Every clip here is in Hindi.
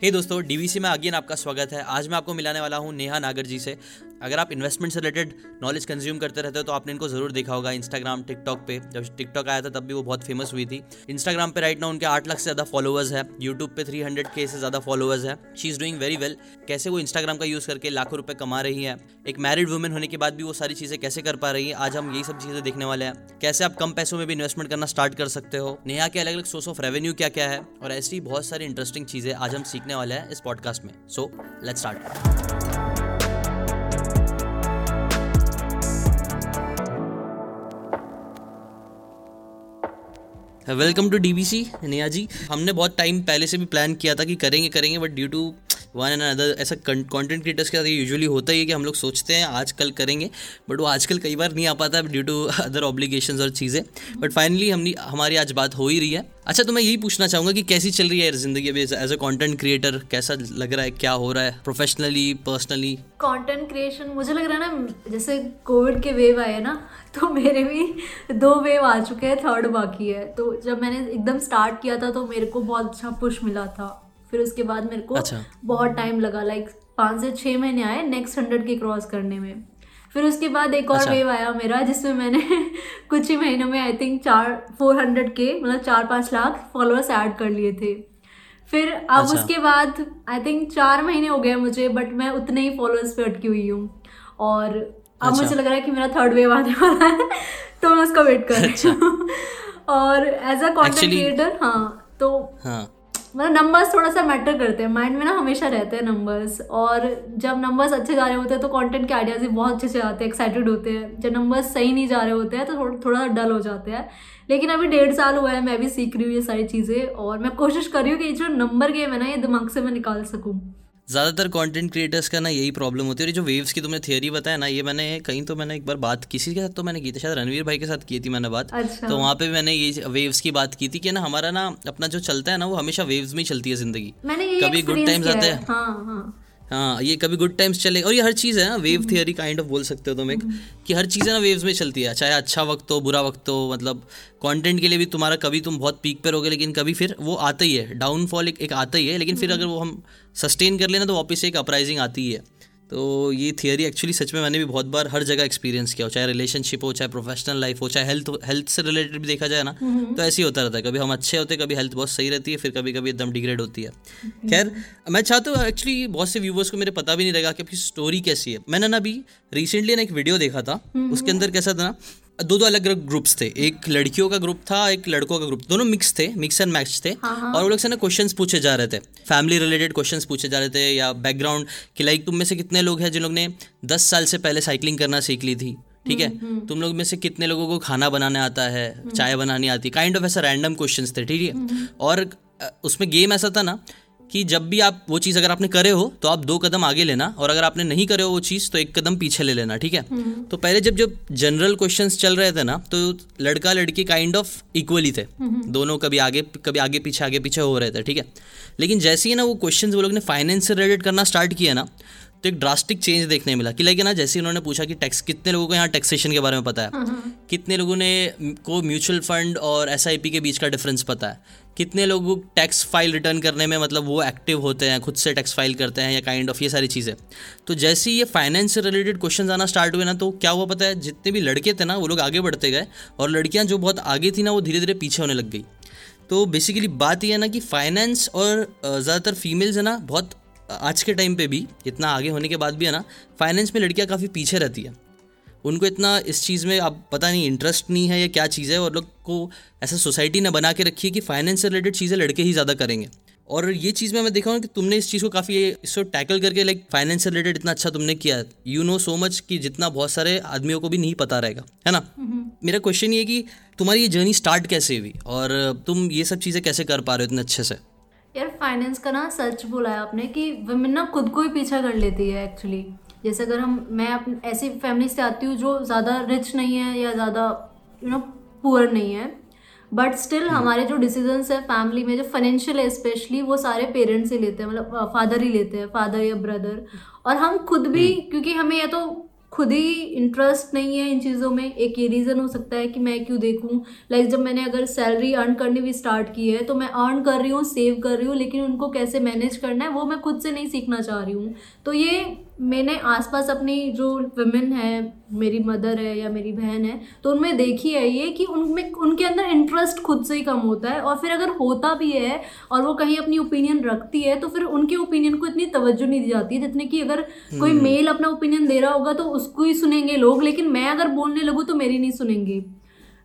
हे hey दोस्तों डीवीसी में अगेन आपका स्वागत है। आज मैं आपको मिलाने वाला हूँ नेहा नागर जी से। अगर आप इन्वेस्टमेंट से रिलेटेड नॉलेज कंज्यूम करते रहते हो तो आपने इनको ज़रूर देखा होगा इंस्टाग्राम टिकटॉक पे। जब टिकटॉक आया था, तब भी वो बहुत फ़ेमस हुई थी। इंस्टाग्राम पे राइट ना उनके आठ लाख से ज़्यादा फॉलोअर्स है। यूट्यूब पे थ्री हंड्रेड के से ज़्यादा फॉलोअर्स है। She is doing very well कैसे वो इंस्टाग्राम का यूज़ करके लाखों रुपये कमा रही है? एक मैरिड वुमेन होने के बाद भी वो सारी चीज़ें कैसे कर पा रही है? आज हम यही सब चीज़ें देखने वाले हैं। कैसे आप कम पैसों में भी इन्वेस्टमेंट करना स्टार्ट कर सकते हो? नेहा के अलग अलग सोर्स ऑफ़ रेवेन्यू क्या क्या है? और ऐसी बहुत सारी इंटरेस्टिंग चीज़ें आज हम सीखने वाले हैं इस पॉडकास्ट में। So let start welcome to DBC Neha ji हमने बहुत टाइम पहले से भी प्लान किया था कि करेंगे करेंगे but due to one and other ऐसा कंटेंट क्रिएटर्स के साथ यूजुअली होता ही है कि हम लोग सोचते हैं आज कल करेंगे बट वो आजकल कई बार नहीं आ पाता ड्यू टू अदर ऑब्लिगेशन और चीज़ें। बट फाइनली हम हमारी आज बात हो ही रही है। अच्छा तो मैं यही पूछना चाहूँगा कि कैसी चल रही है ज़िंदगी अभी एज अ कंटेंट क्रिएटर कैसा लग रहा है? क्या हो रहा है? प्रोफेशनली पर्सनली कंटेंट क्रिएशन मुझे लग रहा है ना, जैसे कोविड के वेव आए ना तो मेरे भी दो वेव आ चुके हैं थर्ड बाकी है। तो जब मैंने एकदम स्टार्ट किया था तो मेरे को बहुत अच्छा पुश मिला था। फिर उसके बाद मेरे को अच्छा। बहुत टाइम लगा लाइक पाँच से छः महीने आए नेक्स्ट हंड्रेड के क्रॉस करने में फिर उसके बाद एक और अच्छा। वेव आया मेरा जिसमें मैंने कुछ ही महीनों में आई थिंक चार फोर हंड्रेड के मतलब चार पाँच लाख फॉलोअर्स ऐड कर लिए थे फिर अब अच्छा। उसके बाद आई थिंक चार महीने हो गए मुझे बट मैं उतने ही फॉलोअर्स पे अटकी हुई हूँ और अब अच्छा। मुझे लग रहा है कि मेरा थर्ड वेव आने वाला है तो मैं उसका वेट कर रही हूँ और एज अ कॉन्टेंट क्रिएटर हाँ तो हाँ. मतलब नंबर्स थोड़ा सा मैटर करते हैं। माइंड में ना हमेशा रहते हैं नंबर्स और जब नंबर्स अच्छे जा रहे होते हैं तो कंटेंट के आइडियाज़ भी बहुत अच्छे से आते हैं एक्साइटेड होते हैं। जब नंबर्स सही नहीं जा रहे होते हैं तो थोड़ा थोड़ा सा डल हो जाते हैं। लेकिन अभी डेढ़ साल हुआ है, मैं भी सीख रही हूँ ये सारी चीज़ें। और मैं कोशिश कर रही हूँ कि जो नंबर गेम है ना, ये दिमाग से मैं निकाल सकूँ। ज़्यादातर कंटेंट क्रिएटर्स का ना यही प्रॉब्लम होती है। और जो वेव्स की तुमने थियोरी बताया ना ये मैंने कहीं तो मैंने एक बार बात किसी के साथ तो मैंने की थी शायद रणवीर भाई के साथ की थी मैंने बात। अच्छा। तो वहाँ पे भी मैंने ये वेव्स की बात की थी कि ना हमारा ना अपना जो चलता है ना वो हमेशा वेव्स में चलती है ज़िंदगी। कभी गुड टाइम्स आते हैं। हाँ, ये कभी गुड टाइम्स चले और ये हर चीज़ है ना वेव थियोरी काइंड ऑफ़ बोल सकते हो तुम एक कि हर चीज़ है ना वेव्स में चलती है चाहे अच्छा वक्त हो बुरा वक्त हो मतलब कंटेंट के लिए भी तुम्हारा कभी तुम बहुत पीक पर होगे लेकिन कभी फिर वो आता ही है डाउनफॉल एक, एक आता ही है लेकिन फिर अगर वो हम सस्टेन कर लेना तो वापस एक अपराइजिंग आती ही है। तो ये थियोरी एक्चुअली सच में मैंने भी बहुत बार हर जगह एक्सपीरियंस किया हो चाहे रिलेशनशिप हो चाहे प्रोफेशनल लाइफ हो चाहे हेल्थ हेल्थ से रिलेटेड भी देखा जाए ना तो ऐसे ही होता रहता है। कभी हम अच्छे होते हैं कभी हेल्थ बहुत सही रहती है फिर कभी कभी एकदम डिग्रेड होती है। खैर मैं चाहता हूँ एक्चुअली बहुत से व्यूवर्स को मेरे पता भी नहीं रहेगा कि आपकी स्टोरी कैसी है। मैंने ना अभी रिसेंटली ना एक वीडियो देखा था उसके अंदर कैसा था ना दो दो अलग अलग ग्रुप्स थे। एक लड़कियों का ग्रुप था एक लड़कों का ग्रुप दोनों मिक्स थे मिक्स एंड मैच थे। हाँ, हाँ। और वो लोग से ना क्वेश्चन पूछे जा रहे थे। फैमिली रिलेटेड क्वेश्चन पूछे जा रहे थे या बैकग्राउंड कि लाइक तुम में से कितने लोग हैं जिन लोग ने दस साल से पहले साइकिलिंग करना सीख ली थी ठीक है? हम्म, हम्म। तुम लोग में से कितने लोगों को खाना बनाने आता है हम्म। चाय बनानी आती काइंड ऑफ़ ऐसा रैंडम क्वेश्चन थे ठीक है? और उसमें गेम ऐसा था ना कि जब भी आप वो चीज़ अगर आपने करे हो तो आप दो कदम आगे लेना और अगर आपने नहीं करे हो वो चीज़ तो एक कदम पीछे ले लेना ठीक है हम्म। तो पहले जब जब जनरल क्वेश्चन चल रहे थे ना तो लड़का लड़की काइंड ऑफ़ इक्वली थे हम्म। दोनों कभी आगे कभी आगे पीछे आगे पीछे हो रहे थे ठीक है लेकिन जैसे ही ना वो क्वेश्चन वो लोग ने फाइनेंस से रिलेटेड करना स्टार्ट किया ना तो एक ड्रास्टिक चेंज देखने मिला कि लाइक ना जैसे उन्होंने पूछा कि टैक्स कितने लोगों को यहाँ टैक्सेशन के बारे में पता है? हाँ, हाँ। कितने लोगों ने को म्यूचुअल फंड और एसआईपी के बीच का डिफरेंस पता है? कितने लोग टैक्स फ़ाइल रिटर्न करने में मतलब वो एक्टिव होते हैं खुद से टैक्स फ़ाइल करते हैं या काइंड ऑफ़ ये सारी चीज़ें? तो जैसे ही ये फाइनेंस से रिलेटेड क्वेश्चन आना स्टार्ट हुए ना तो क्या हुआ पता है? जितने भी लड़के थे ना वो लोग आगे बढ़ते गए और लड़कियाँ जो बहुत आगे थी ना वो धीरे धीरे पीछे होने लग गई। तो बेसिकली बात यह है ना कि फाइनेंस और ज़्यादातर फीमेल्स है ना बहुत आज के टाइम पे भी इतना आगे होने के बाद भी है ना फाइनेंस में लड़कियाँ काफ़ी पीछे रहती हैं। उनको इतना इस चीज़ में अब पता नहीं इंटरेस्ट नहीं है या क्या चीज़ है और लोग को ऐसा सोसाइटी ने बना के रखी है कि फाइनेंस से रिलेटेड चीज़ें लड़के ही ज़्यादा करेंगे। और ये चीज़ में मैं देखा हूँ कि तुमने इस चीज़ को काफ़ी इसको टैकल करके लाइक फाइनेंस से रिलेटेड इतना अच्छा तुमने किया यू नो सो मच कि जितना बहुत सारे आदमियों को भी नहीं पता रहेगा है ना? मेरा क्वेश्चन ये कि तुम्हारी ये जर्नी स्टार्ट कैसे हुई? और तुम ये सब चीज़ें कैसे कर पा रहे हो इतने अच्छे से? यार फाइनेंस का ना सच बोला है आपने कि वुमेन ना खुद को ही पीछा कर लेती है एक्चुअली जैसे अगर हम मैं अपनी ऐसी फैमिली से आती हूँ जो ज़्यादा रिच नहीं है या ज़्यादा यू नो पुअर नहीं है बट स्टिल हम्म। हमारे जो डिसीजंस है फैमिली में जो फाइनेंशियल है स्पेशली वो सारे पेरेंट्स ही लेते हैं मतलब फादर ही लेते हैं फादर या ब्रदर और हम खुद भी हम्म। क्योंकि हमें या तो खुद ही इंटरेस्ट नहीं है इन चीज़ों में। एक ये रीज़न हो सकता है कि मैं क्यों देखूँ? लाइक जब मैंने अगर सैलरी अर्न करनी भी स्टार्ट की है तो मैं अर्न कर रही हूँ सेव कर रही हूँ, लेकिन उनको कैसे मैनेज करना है, वो मैं खुद से नहीं सीखना चाह रही हूँ। तो ये मैंने आसपास अपनी जो वुमेन है मेरी मदर है या मेरी बहन है तो उनमें देखी है ये कि उनमें उनके अंदर इंटरेस्ट खुद से ही कम होता है और फिर अगर होता भी है और वो कहीं अपनी ओपिनियन रखती है तो फिर उनके ओपिनियन को इतनी तवज्जो नहीं दी जाती है जितने कि अगर कोई मेल हम्म। अपना ओपिनियन दे रहा होगा तो उसको ही सुनेंगे लोग लेकिन मैं अगर बोलने लगूँ तो मेरी नहीं सुनेंगे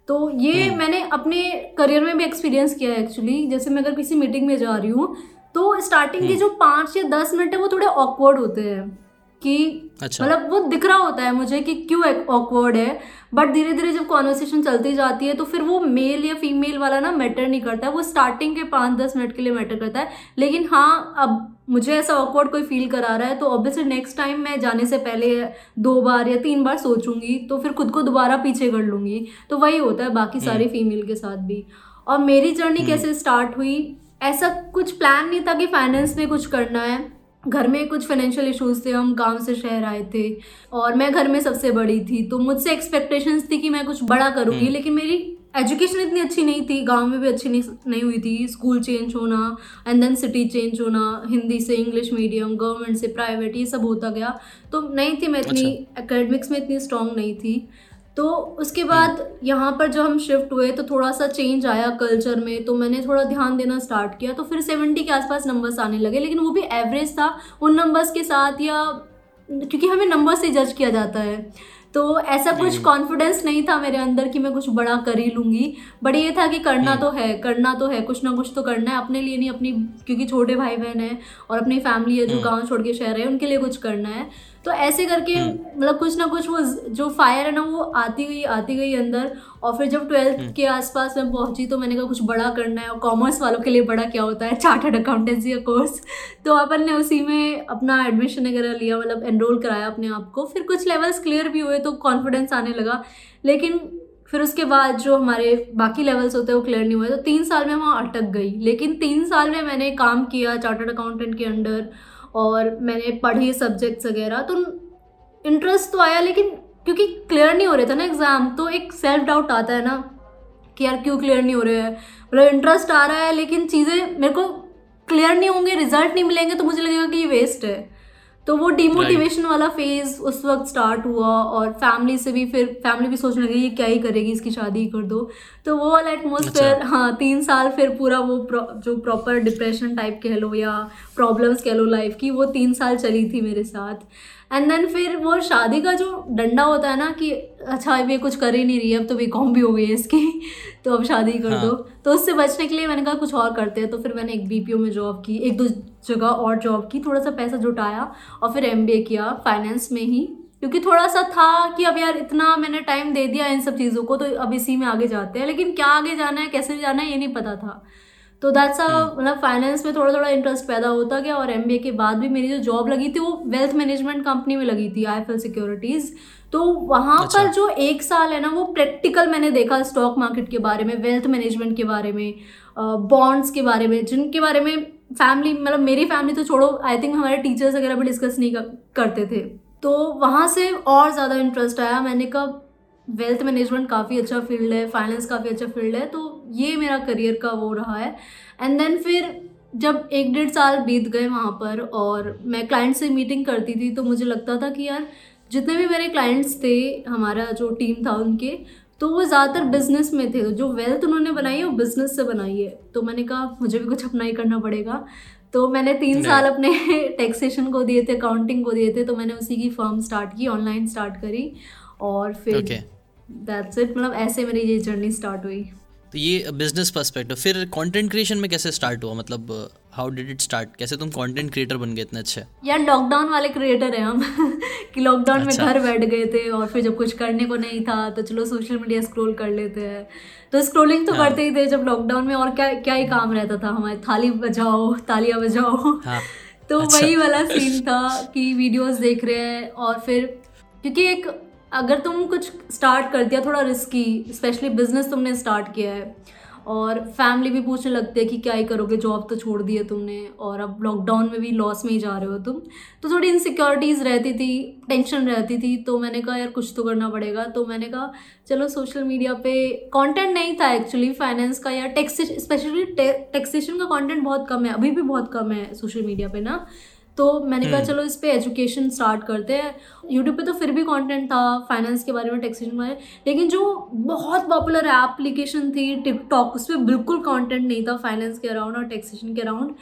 तो ये हम्म। मैंने अपने करियर में भी एक्सपीरियंस किया है एक्चुअली जैसे मैं अगर किसी मीटिंग में जा रही हूँ तो स्टार्टिंग के हम्म। जो पाँच या दस मिनट है वो थोड़े ऑकवर्ड होते हैं कि अच्छा। मतलब वो दिख रहा होता है मुझे कि क्यों ऑकवर्ड है। बट धीरे धीरे जब कॉन्वर्सेशन चलती जाती है तो फिर वो मेल या फीमेल वाला ना मैटर नहीं करता है। वो स्टार्टिंग के पाँच दस मिनट के लिए मैटर करता है। लेकिन हाँ अब मुझे ऐसा ऑकवर्ड कोई फील करा रहा है तो ऑब्वियसली नेक्स्ट टाइम मैं जाने से पहले दो बार या तीन बार सोचूँगी तो फिर खुद को दोबारा पीछे कर लूँगी। तो वही होता है बाकी हम्म। सारी फीमेल के साथ भी। और मेरी जर्नी हम्म। कैसे स्टार्ट हुई ऐसा कुछ प्लान नहीं था कि फाइनेंस में कुछ करना है। घर में कुछ फाइनेंशियल इश्यूज़ थे हम गाँव से शहर आए थे और मैं घर में सबसे बड़ी थी तो मुझसे एक्सपेक्टेशंस थी कि मैं कुछ बड़ा करूँगी हम्म। लेकिन मेरी एजुकेशन इतनी अच्छी नहीं थी गाँव में भी अच्छी नहीं नहीं हुई थी स्कूल चेंज होना एंड देन सिटी चेंज होना हिंदी से इंग्लिश मीडियम गवर्नमेंट से प्राइवेट ये सब होता गया तो नहीं थी मैं इतनी एकेडमिक्स अच्छा। में इतनी स्ट्रांग नहीं थी तो उसके हम्म। बाद यहाँ पर जब हम शिफ्ट हुए तो थोड़ा सा चेंज आया कल्चर में तो मैंने थोड़ा ध्यान देना स्टार्ट किया तो फिर सेवेंटी के आसपास नंबर्स आने लगे लेकिन वो भी एवरेज था उन नंबर्स के साथ या क्योंकि हमें नंबर से जज किया जाता है तो ऐसा कुछ कॉन्फिडेंस नहीं था मेरे अंदर कि मैं कुछ बड़ा कर ही लूँगी बट ये था कि करना हम्म। तो है करना तो है कुछ ना कुछ तो करना है अपने लिए नहीं अपनी क्योंकि छोटे भाई बहन हैं और अपनी फैमिली है जो हम्म। गाँव छोड़ के शहर है उनके लिए कुछ करना है तो ऐसे करके हम्म। मतलब कुछ ना कुछ वो जो फायर है ना वो आती गई आती गई अंदर। और फिर जब ट्वेल्थ हम्म। के आसपास मैं पहुँची तो मैंने कहा कुछ बड़ा करना है। और कॉमर्स वालों के लिए बड़ा क्या होता है? चार्टर्ड अकाउंटेंसी का कोर्स तो अपन ने उसी में अपना एडमिशन वगैरह लिया मतलब एनरोल कराया अपने आप को। फिर कुछ लेवल्स क्लियर भी हुए तो कॉन्फिडेंस आने लगा। लेकिन फिर उसके बाद जो हमारे बाकी लेवल्स होते हैं वो क्लियर नहीं हुए। तो तीन साल में वहाँ अटक गई। लेकिन तीन साल में मैंने काम किया चार्टर्ड अकाउंटेंट के अंडर। और मैंने पढ़ी सब्जेक्ट्स वगैरह तो इंटरेस्ट तो आया, लेकिन क्योंकि क्लियर नहीं हो रहे थे ना एग्ज़ाम तो एक सेल्फ डाउट आता है ना कि यार क्यों क्लियर नहीं हो रहे हैं? मतलब इंटरेस्ट आ रहा है, लेकिन चीज़ें मेरे को क्लियर नहीं होंगे रिज़ल्ट नहीं मिलेंगे तो मुझे लगेगा कि ये वेस्ट है। तो वो डिमोटिवेशन वाला फ़ेज़ उस वक्त स्टार्ट हुआ और फैमिली से भी फिर फैमिली भी सोचने लगी ये क्या ही करेगी इसकी शादी कर दो। तो वो वाला एटमोसफेयर अच्छा। हाँ तीन साल फिर पूरा वो प्रो, जो प्रॉपर डिप्रेशन टाइप कह लो या प्रॉब्लम्स कह लो लाइफ की वो तीन साल चली थी मेरे साथ। एंड देन फिर वो शादी का जो डंडा होता है ना कि अच्छा अब ये कुछ कर ही नहीं रही है अब तो बी कॉम भी हो गई है इसकी तो अब शादी कर हाँ. दो। तो उससे बचने के लिए मैंने कहा कुछ और करते हैं। तो फिर मैंने एक बीपीओ में जॉब की एक दो जगह और जॉब की थोड़ा सा पैसा जुटाया और फिर एमबीए किया फाइनेंस में ही। क्योंकि थोड़ा सा था कि अब यार इतना मैंने टाइम दे दिया इन सब चीज़ों को तो अब इसी में आगे जाते हैं। लेकिन क्या आगे जाना है कैसे जाना है ये नहीं पता था। तो दैट्स अ मतलब फाइनेंस में थोड़ा थोड़ा इंटरेस्ट पैदा होता गया और एम के बाद भी मेरी जो जॉब लगी थी वो वेल्थ मैनेजमेंट कंपनी में लगी थी आई सिक्योरिटीज़ तो वहाँ अच्छा। पर जो एक साल है ना वो प्रैक्टिकल मैंने देखा स्टॉक मार्केट के बारे में वेल्थ मैनेजमेंट के बारे में बॉन्ड्स के बारे में जिनके बारे में फैमिली मतलब मेरी फैमिली तो छोड़ो आई थिंक हमारे टीचर्स वगैरह भी डिस्कस नहीं करते थे। तो वहाँ से और ज़्यादा इंटरेस्ट आया। मैंने कहा वेल्थ मैनेजमेंट काफ़ी अच्छा फ़ील्ड है फाइनेंस काफ़ी अच्छा फ़ील्ड है तो ये मेरा करियर का वो रहा है। एंड देन फिर जब एक डेढ़ साल बीत गए वहाँ पर और मैं क्लाइंट से मीटिंग करती थी तो मुझे लगता था कि यार जितने भी मेरे क्लाइंट्स थे हमारा जो टीम था उनके तो वो ज़्यादातर बिज़नेस में थे। जो वेल्थ उन्होंने बनाई है वो बिज़नेस से बनाई है। तो मैंने कहा मुझे भी कुछ अपना ही करना पड़ेगा। तो मैंने तीन साल अपने टैक्सेशन को दिए थे अकाउंटिंग को दिए थे तो मैंने उसी की फर्म स्टार्ट की ऑनलाइन स्टार्ट करी और फिर दैट्स इट मतलब ऐसे मेरी ये जर्नी स्टार्ट हुई। तो ये बिज़नेस पर्सपेक्टिव फिर कंटेंट क्रिएशन में कैसे स्टार्ट हुआ? मतलब हाउ डिड इट स्टार्ट कैसे तुम कंटेंट क्रिएटर बन गए इतने अच्छे? यार लॉकडाउन वाले क्रिएटर हैं हम। कि लॉकडाउन अच्छा। में घर बैठ गए थे और फिर जब कुछ करने को नहीं था तो चलो सोशल मीडिया स्क्रॉल कर लेते हैं। तो स्क्रॉलिंग तो हाँ. करते ही थे जब लॉकडाउन में और क्या क्या ही काम रहता था? हमारे थाली बजाओ तालियाँ बजाओ। हाँ. तो अच्छा। वही वाला सीन था कि वीडियोस देख रहे हैं और फिर क्योंकि एक अगर तुम कुछ स्टार्ट कर दिया, थोड़ा रिस्की स्पेशली बिज़नेस तुमने स्टार्ट किया है, और फैमिली भी पूछने लगते हैं कि क्या ही करोगे जॉब तो छोड़ दी है तुमने, और अब लॉकडाउन में भी लॉस में ही जा रहे हो तुम। तो थोड़ी इनसिक्योरिटीज़ रहती थी टेंशन रहती थी तो मैंने कहा, यार, कुछ तो करना पड़ेगा। तो मैंने कहा, चलो सोशल मीडिया पे कंटेंट नहीं था एक्चुअली फाइनेंस का या टैक्स स्पेशली टैक्सेशन का कंटेंट बहुत कम है, अभी भी बहुत कम है सोशल मीडिया पे ना। तो मैंने कहा हम्म। चलो इस पर एजुकेशन स्टार्ट करते हैं। यूट्यूब पे तो फिर भी कंटेंट था फाइनेंस के बारे में टैक्सेशन के बारे में। लेकिन जो बहुत पॉपुलर एप्लीकेशन थी टिकटॉक उस पर बिल्कुल कंटेंट नहीं था फाइनेंस के अराउंड और टैक्सेशन के अराउंड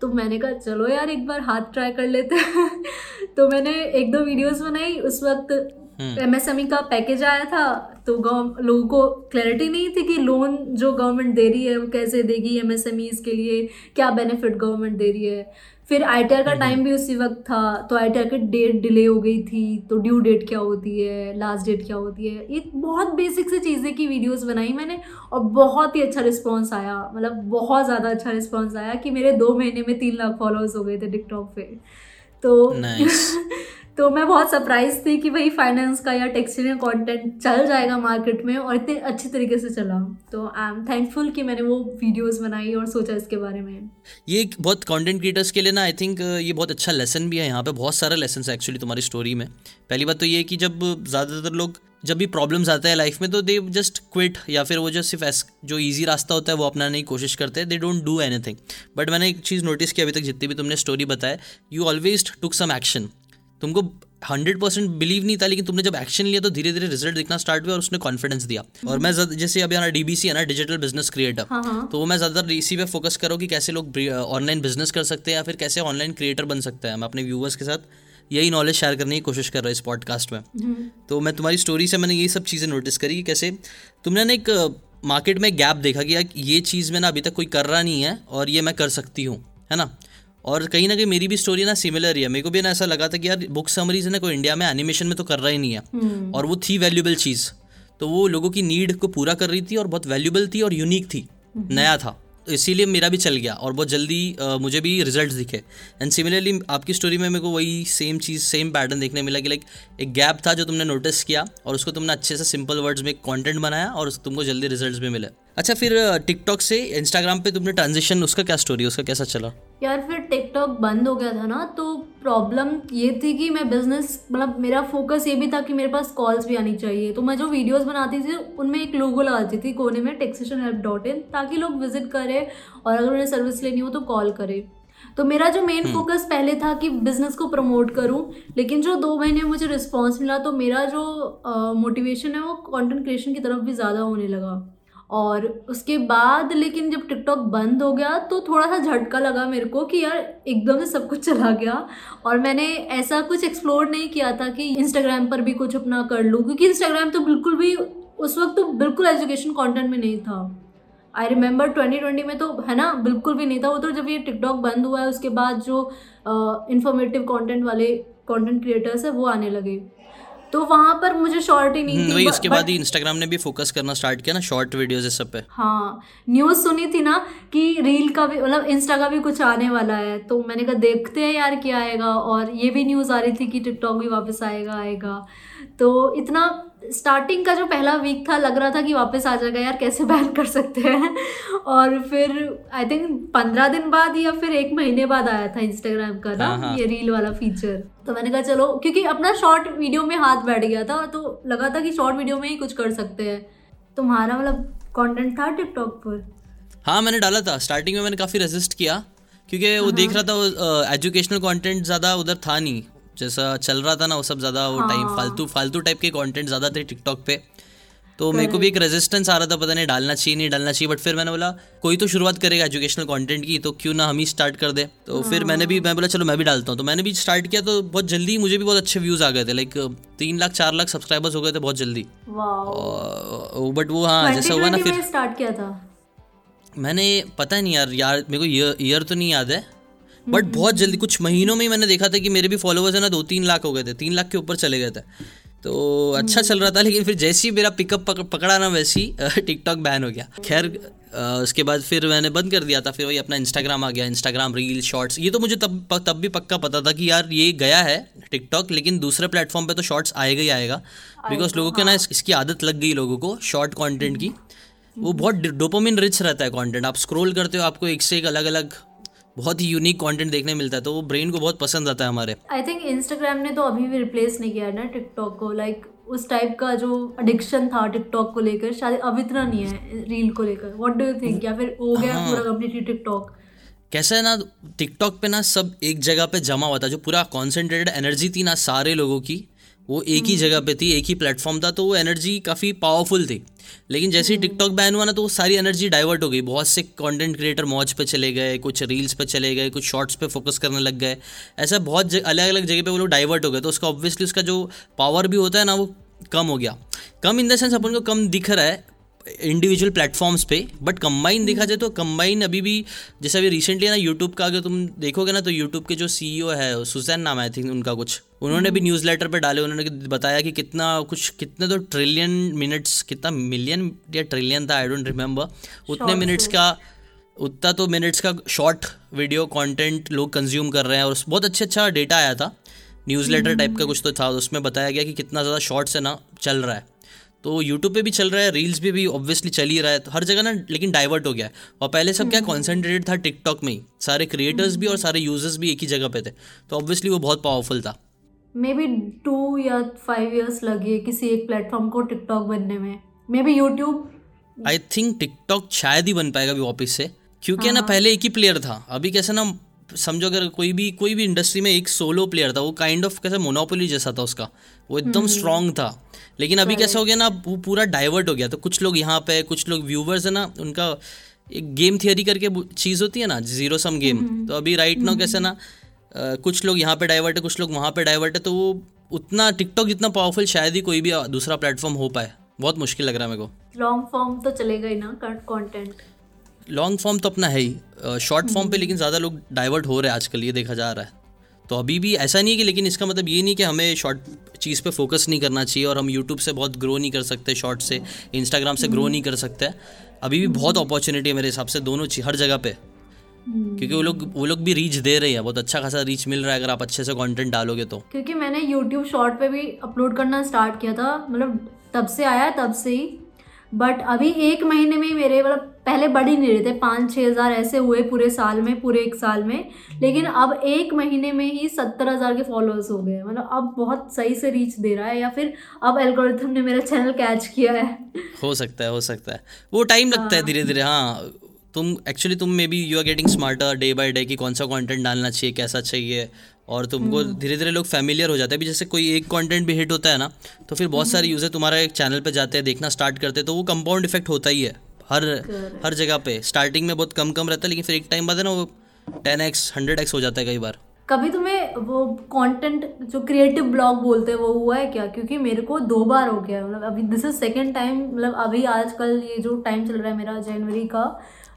तो मैंने कहा चलो यार एक बार हाथ ट्राई कर लेते हैं। तो मैंने एक दो वीडियोस बनाई। उस वक्त एम एस एम ई का पैकेज आया था तो लोगों को क्लैरिटी नहीं थी कि लोन जो गवर्नमेंट दे रही है वो कैसे देगी एम एस एम ईज के लिए क्या बेनिफिट गवर्नमेंट दे रही है। फिर आई टी आर का टाइम हम्म। भी उसी वक्त था तो आई टी आर की डेट डिले हो गई थी तो ड्यू डेट क्या होती है लास्ट डेट क्या होती है ये बहुत बेसिक से चीज़ें की वीडियोस बनाई मैंने और बहुत ही अच्छा रिस्पॉन्स आया मतलब बहुत ज़्यादा अच्छा रिस्पॉन्स आया कि मेरे दो महीने में तीन लाख फॉलोअर्स हो गए थे टिकटॉक पे तो nice. तो मैं बहुत सरप्राइज़ थी कि भाई फाइनेंस का या टेक्सटाइल कंटेंट चल जाएगा मार्केट में और इतने अच्छे तरीके से चला। तो आई एम थैंकफुल कि मैंने वो वीडियोस बनाई और सोचा इसके बारे में। ये बहुत कंटेंट क्रिएटर्स के लिए ना आई थिंक ये बहुत अच्छा लेसन भी है यहाँ पे, बहुत सारे लेसन है एक्चुअली तुम्हारी स्टोरी में। पहली बात तो ये कि जब ज़्यादातर लोग, जब भी प्रॉब्लम्स आते हैं लाइफ में तो दे जस्ट क्विट या फिर वो जो सिर्फ़ जो इजी रास्ता होता है, वो अपनाने की कोशिश करते हैं। They don't do anything but मैंने एक चीज़ नोटिस की, अभी तक जितनी भी तुमने स्टोरी बताया you always took some action तुमको हंड्रेड परसेंट बिलीव नहीं था लेकिन तुमने जब एक्शन लिया तो धीरे धीरे रिज़ल्ट दिखना स्टार्ट हुआ और उसने कॉन्फिडेंस दिया। और मैं जैसे अभी हमारा डीबीसी है ना डिजिटल बिज़नेस क्रिएटर तो वो मैं ज़्यादातर इसी पे फोकस करूँ कि कैसे लोग ऑनलाइन बिज़नेस कर सकते हैं या फिर कैसे ऑनलाइन क्रिएटर बन सकते हैं। मैं अपने व्यूवर्स के साथ यही नॉलेज शेयर करने की कोशिश कर रहा हूँ इस पॉडकास्ट में। हम्म। तो मैं तुम्हारी स्टोरी से मैंने ये सब चीज़ें नोटिस करी कि कैसे तुमने ना एक मार्केट में गैप देखा कि ये चीज़ में ना अभी तक कोई कर रहा नहीं है और ये मैं कर सकती हूँ है ना? और कहीं ना कहीं मेरी भी स्टोरी ना सिमिलर ही है। मेरे को भी ना ऐसा लगा था कि यार बुक समरीज ना कोई इंडिया में एनिमेशन में तो कर रहा ही नहीं है। हम्म। और वो थी वैल्यूबल चीज़। तो वो लोगों की नीड को पूरा कर रही थी और बहुत वैल्यूबल थी और यूनिक थी। हम्म। नया था। तो इसीलिए मेरा भी चल गया और बहुत जल्दी आ, मुझे भी रिज़ल्ट दिखे। एंड सिमिलरली आपकी स्टोरी में मेरे को वही सेम चीज़ सेम पैटर्न देखने मिला कि लाइक एक गैप था जो तुमने नोटिस किया और उसको तुमने अच्छे से सिंपल वर्ड्स में कंटेंट बनाया और तुमको जल्दी रिजल्ट्स भी मिले। अच्छा फिर टिकटॉक से इंस्टाग्राम पे तुमने ट्रांजिशन उसका क्या स्टोरी उसका कैसा चला? यार फिर टिकटॉक बंद हो गया था ना तो प्रॉब्लम ये थी कि मैं बिज़नेस मतलब मेरा फोकस ये भी था कि मेरे पास कॉल्स भी आनी चाहिए। तो मैं जो वीडियोस बनाती थी उनमें एक लोगो लगाती थी कोने में टेक्सेशन हेल्प डॉट इन ताकि लोग विज़िट करें और अगर उन्हें सर्विस लेनी हो तो कॉल करें। तो मेरा जो मेन फोकस हम्म। पहले था कि बिज़नेस को प्रमोट करूँ लेकिन जो दो महीने मुझे रिस्पॉन्स मिला तो मेरा जो मोटिवेशन है वो कंटेंट क्रिएशन की तरफ़ भी ज़्यादा होने लगा। और उसके बाद लेकिन जब टिकटॉक बंद हो गया तो थोड़ा सा झटका लगा मेरे को कि यार एकदम से सब कुछ चला गया। और मैंने ऐसा कुछ एक्सप्लोर नहीं किया था कि इंस्टाग्राम पर भी कुछ अपना कर लूँ, क्योंकि इंस्टाग्राम तो बिल्कुल भी उस वक्त तो बिल्कुल एजुकेशन कंटेंट में नहीं था। आई रिमेंबर ट्वेंटी ट्वेंटी में तो है ना, बिल्कुल भी नहीं था। वो तो जब ये टिकटॉक बंद हुआ है, उसके बाद जो इन्फॉर्मेटिव कंटेंट वाले कंटेंट क्रिएटर्स है, वो आने लगे। तो वहाँ पर मुझे शॉर्ट ही नहीं हम्म, थी वही उसके बाद ही इंस्टाग्राम ने भी फोकस करना स्टार्ट किया ना शॉर्ट वीडियोस इस सब पे। हाँ न्यूज़ सुनी थी ना कि रील का भी मतलब इंस्टा का भी कुछ आने वाला है तो मैंने कहा देखते हैं यार क्या आएगा और ये भी न्यूज़ आ रही थी कि टिकटॉक भी वापस आएगा आएगा। तो इतना स्टार्टिंग का जो पहला वीक था लग रहा था कि वापस आ जाएगा यार कैसे बैन कर सकते हैं? और फिर आई थिंक पंद्रह दिन बाद या फिर एक महीने बाद आया था इंस्टाग्राम का ना हाँ, हाँ। ये रील वाला फीचर तो मैंने कहा चलो क्योंकि अपना शॉर्ट वीडियो में हाथ बैठ गया था तो लगा था कि शॉर्ट वीडियो में ही कुछ कर सकते हैं। तुम्हारा मतलब कंटेंट था टिकटॉक पर? हाँ मैंने डाला था। स्टार्टिंग में मैंने काफ़ी रेजिस्ट किया क्योंकि वो हाँ, देख रहा था एजुकेशनल कंटेंट ज़्यादा उधर था नहीं। जैसा चल रहा था ना वो सब ज़्यादा वो टाइम हाँ। फालतू फालतू टाइप के कंटेंट ज़्यादा थे टिकटॉक पे। तो मेरे को भी एक रेजिस्टेंस आ रहा था पता नहीं डालना चाहिए नहीं डालना चाहिए बट फिर मैंने बोला कोई तो शुरुआत करेगा एजुकेशनल कंटेंट की तो क्यों ना हम ही स्टार्ट कर दे? तो फिर मैंने भी मैं बोला चलो मैं भी डालता हूँ। तो मैंने भी स्टार्ट किया तो बहुत जल्दी मुझे भी बहुत अच्छे व्यूज़ आ गए थे लाइक तीन लाख चार लाख सब्सक्राइबर्स हो गए थे बहुत जल्दी। बट वो हाँ जैसा हुआ ना फिर स्टार्ट किया था। मैंने पता नहीं यार यार मेरे को ईयर तो नहीं याद है बट बहुत जल्दी कुछ महीनों में ही मैंने देखा था कि मेरे भी फॉलोअर्स है ना दो तीन लाख हो गए थे तीन लाख के ऊपर चले गए थे। तो अच्छा चल रहा था लेकिन फिर जैसे ही मेरा पिकअप पकड़ा ना वैसे ही टिकटॉक बैन हो गया। खैर उसके बाद फिर मैंने बंद कर दिया था फिर वही अपना इंस्टाग्राम आ गया इंस्टाग्राम रील शॉर्ट्स ये तो मुझे तब तब भी पक्का पता था कि यार ये गया है टिकटॉक लेकिन दूसरे प्लेटफॉर्म पे तो शॉर्ट्स आएगा ही आएगा। बिकॉज़ लोगों के ना हाँ। इसकी आदत लग गई लोगों को शॉर्ट कॉन्टेंट की। वो बहुत डोपोमिन रिच रहता है कंटेंट आप स्क्रॉल करते हो आपको एक से एक अलग अलग बहुत ही यूनिक कंटेंट देखने मिलता है तो वो ब्रेन को बहुत पसंद आता है हमारे। आई थिंक इंस्टाग्राम ने तो अभी भी रिप्लेस नहीं किया है ना टिकटॉक को लाइक like, उस टाइप का जो एडिक्शन था टिकटॉक को लेकर शायद अब इतना नहीं है रील को लेकर। व्हाट डू यू थिंक या फिर हो गया हाँ। पूरा कम्प्लीटली टिकटॉक कैसा है ना टिकटॉक पे ना सब एक जगह पे जमा हुआ था जो पूरा कॉन्सेंट्रेटेड एनर्जी थी ना सारे लोगों की। वो एक ही जगह पे थी एक ही प्लेटफॉर्म था तो वो एनर्जी काफ़ी पावरफुल थी। लेकिन जैसे ही टिकटॉक बैन हुआ ना तो वो सारी एनर्जी डाइवर्ट हो गई। बहुत से कंटेंट क्रिएटर मौज पे चले गए कुछ रील्स पे चले गए कुछ शॉर्ट्स पे फोकस करने लग गए। ऐसा बहुत अलग अलग जगह पे वो लोग डाइवर्ट हो गए तो उसका ऑब्वियसली उसका जो पावर भी होता है ना वो कम हो गया। कम इन द सेंस अपन को कम दिख रहा है इंडिविजुअल प्लेटफॉर्म्स पे बट कंबाइन देखा जाए तो कंबाइन अभी भी जैसे अभी रिसेंटली ना यूट्यूब का अगर तुम देखोगे ना तो यूट्यूब के जो सीईओ है सुजैन नाम आई थिंक उनका कुछ उन्होंने भी न्यूज़ लेटर पे डाले उन्होंने बताया कि कितना कुछ कितने तो ट्रिलियन मिनट्स कितना मिलियन या ट्रिलियन था आई डोंट रिमेंबर उतने मिनट्स का उतना तो मिनट्स का शॉर्ट वीडियो कंटेंट लोग कंज्यूम कर रहे हैं और बहुत अच्छा अच्छा डेटा आया था न्यूज़ लेटर टाइप का कुछ तो था उसमें बताया गया कि कितना ज़्यादा शॉर्ट्स है ना चल रहा है। तो यूट्यूब पे भी चल रहा है रील्स पे भी ऑब्वियसली चल ही रहा है तो हर जगह ना लेकिन डाइवर्ट हो गया है। और पहले सब क्या कॉन्सेंट्रेटेड था टिकटॉक में ही सारे क्रिएटर्स भी और सारे यूज़र्स भी एक ही जगह पे थे तो ऑब्वियसली वो बहुत पावरफुल था। मे बी टू या फाइव ईयर्स लगे किसी एक प्लेटफॉर्म को टिकटॉक बनने में। Maybe YouTube I think TikTok शायद ही बन पाएगा अभी वापस से क्योंकि हाँ। ना। पहले एक ही प्लेयर था अभी कैसे ना समझो अगर कोई भी कोई भी इंडस्ट्री में एक सोलो प्लेयर था वो काइंड ऑफ़ कैसे मोनोपोली जैसा था उसका वो एकदम स्ट्रांग हम्म। था। लेकिन अभी कैसा हो गया ना वो पूरा डाइवर्ट हो गया। तो कुछ लोग यहाँ पे कुछ लोग व्यूवर्स है ना उनका एक गेम थियरी करके चीज़ होती है ना ज़ीरो सम गेम तो अभी राइट नाउ कैसे ना कुछ लोग यहाँ पे डाइवर्ट है कुछ लोग वहाँ पे डाइवर्ट है तो वो उतना टिकटॉक जितना पावरफुल शायद ही कोई भी दूसरा प्लेटफॉर्म हो पाए। बहुत मुश्किल लग रहा है मेरे को। लॉन्ग फॉर्म तो चलेगा ही ना कंटेंट लॉन्ग फॉर्म तो अपना है ही शॉर्ट फॉर्म पे लेकिन ज़्यादा लोग डाइवर्ट हो रहे हैं आजकल ये देखा जा रहा है। तो अभी भी ऐसा नहीं है कि लेकिन इसका मतलब ये नहीं कि हमें शॉर्ट चीज़ पे फोकस नहीं करना चाहिए और हम यूट्यूब से बहुत ग्रो नहीं कर सकते शॉर्ट से इंस्टाग्राम से ग्रो नहीं कर सकते। अभी भी बहुत अपॉर्चुनिटी है मेरे हिसाब से दोनों हर जगह पे। क्योंकि वो लोग वो लोग भी रीच दे रहे हैं बहुत अच्छा खासा रीच मिल रहा है अगर आप अच्छे से कंटेंट डालोगे तो। क्योंकि मैंने यूट्यूब शॉर्ट पे भी अपलोड करना स्टार्ट किया था मतलब तब से आया तब से ही। बट अभी एक महीने में मेरे मतलब पहले बढ़ ही नहीं रहे थे। पाँच छः हज़ार ऐसे हुए पूरे साल में पूरे एक साल में। लेकिन अब एक महीने में ही सत्तर हज़ार के फॉलोअर्स हो गए मतलब अब बहुत सही से रीच दे रहा है या फिर अब एल्गोरिथम ने मेरा चैनल कैच किया है। हो सकता है हो सकता है। वो टाइम लगता है हाँ। धीरे धीरे हाँ। तुम एक्चुअली तुम maybe you are getting smarter day by day कि कौन सा कंटेंट डालना चाहिए कैसा चाहिए और तुमको हम्म। धीरे धीरे लोग फैमिलियर हो जाते हैं। अभी जैसे कोई एक कंटेंट भी हिट होता है ना तो फिर बहुत सारे यूज़र हम्म। तुम्हारा एक चैनल पे जाते हैं देखना स्टार्ट करते हैं तो वो कंपाउंड इफ़ेक्ट होता ही है हर हर जगह पे। स्टार्टिंग में बहुत कम कम रहता है लेकिन फिर एक टाइम बाद है ना वो टेन एक्स हंड्रेड एक्स हो जाता है कई बार। कभी तुम्हें वो कंटेंट जो क्रिएटिव ब्लॉग बोलते हैं वो हुआ है क्या? क्योंकि मेरे को दो बार हो गया मतलब अभी दिस इज़ सेकेंड टाइम मतलब अभी आजकल ये जो टाइम चल रहा है मेरा जनवरी का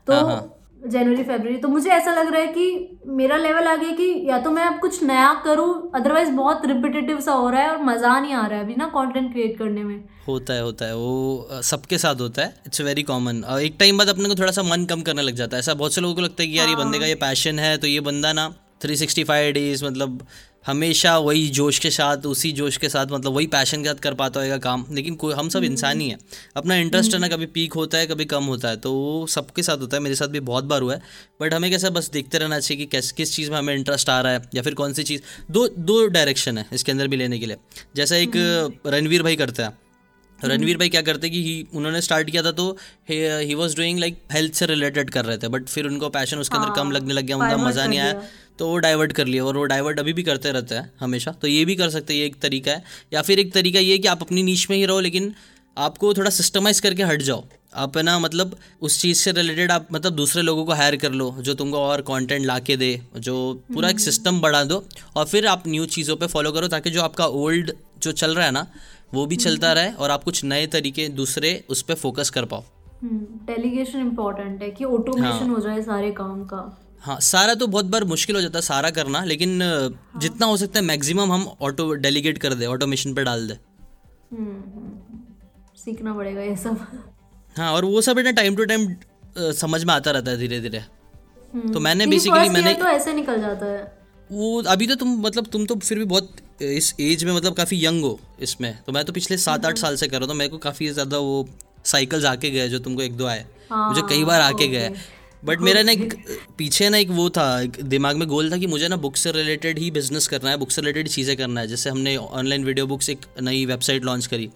तो हाँ, हाँ। जनवरी फेबररी तो मुझे ऐसा लग रहा है कि मेरा लेवल आ गया कि या तो मैं अब कुछ नया करूँ अदरवाइज़ बहुत रिपीटेटिव सा हो रहा है और मज़ा नहीं आ रहा है अभी ना कंटेंट क्रिएट करने में। होता है होता है। वो सबके साथ होता है। इट्स वेरी कॉमन एक टाइम बाद अपने को थोड़ा सा मन कम करने लग जाता है। ऐसा बहुत से लोगों को लगता है कि यार ये बंदे का ये पैशन है तो ये बंदा ना थ्री सिक्सटी फाइव डेज़ मतलब हमेशा वही जोश के साथ उसी जोश के साथ मतलब वही पैशन के साथ कर पाता होगा काम। लेकिन कोई हम सब हम्म। इंसान ही है। अपना इंटरेस्ट है ना कभी पीक होता है कभी कम होता है तो वो सबके साथ होता है। मेरे साथ भी बहुत बार हुआ है। बट हमें कैसा बस देखते रहना चाहिए कि किस किस चीज़ में हमें इंटरेस्ट आ रहा है या फिर कौन सी चीज़। दो दो डायरेक्शन है इसके अंदर भी लेने के लिए। जैसा एक हम्म। रणवीर भाई करते हैं। रणवीर भाई क्या करते कि ही उन्होंने स्टार्ट किया था तो he was doing like health से रिलेटेड कर रहे थे बट फिर उनको पैशन उसके अंदर कम हाँ, लगने लग गया उनका मज़ा नहीं आया। तो वो डाइवर्ट कर लिया और वो डाइवर्ट अभी भी करते रहते हैं हमेशा तो ये भी कर सकते हैं ये एक तरीका है या फिर एक तरीका ये कि आप अपनी नीच में ही रहो लेकिन आपको थोड़ा सिस्टमाइज करके हट जाओ आप है ना मतलब उस चीज़ से रिलेटेड आप मतलब दूसरे लोगों को हायर कर लो जो तुमको और कंटेंट ला के दे जो पूरा एक सिस्टम हम्म। बढ़ा दो और फिर आप न्यू चीज़ों पे फॉलो करो ताकि जो आपका ओल्ड जो चल रहा है ना वो भी चलता हम्म। रहे और आप कुछ नए तरीके दूसरे उस पर फोकस कर पाओ डेलीगेशन हम्म, इम्पोर्टेंट है कि ऑटोमेशन हाँ. हो जाए सारे काम का हाँ सारा तो बहुत बार मुश्किल हो जाता है सारा करना लेकिन हाँ। जितना हो सकता है मैक्सिमम हम ऑटो डेलीगेट कर दे ऑटोमेशन पे डाल दे। सीखना पड़ेगा ये सब। हाँ और वो सब इतना टाइम टू टाइम समझ में आता रहता है धीरे धीरे तो मैंने बेसिकली मैंने तो ऐसे निकल जाता है। वो अभी तो तुम मतलब तुम तो फिर भी बहुत इस एज में मतलब काफ़ी यंग हो इसमें। तो मैं तो पिछले सात आठ हम्म। साल से कर रहा हूँ तो मेरे को काफ़ी ज़्यादा वो साइकिल्स आके गए जो तुमको एक दो आए। मुझे कई बार आके गए बट मेरा ना एक पीछे ना एक वो था एक दिमाग में गोल था कि मुझे ना बुक से रिलेटेड ही बिज़नेस करना है बुक से रिलेटेड चीज़ें करना है। जैसे हमने ऑनलाइन वीडियो बुक्स एक नई वेबसाइट लॉन्च करी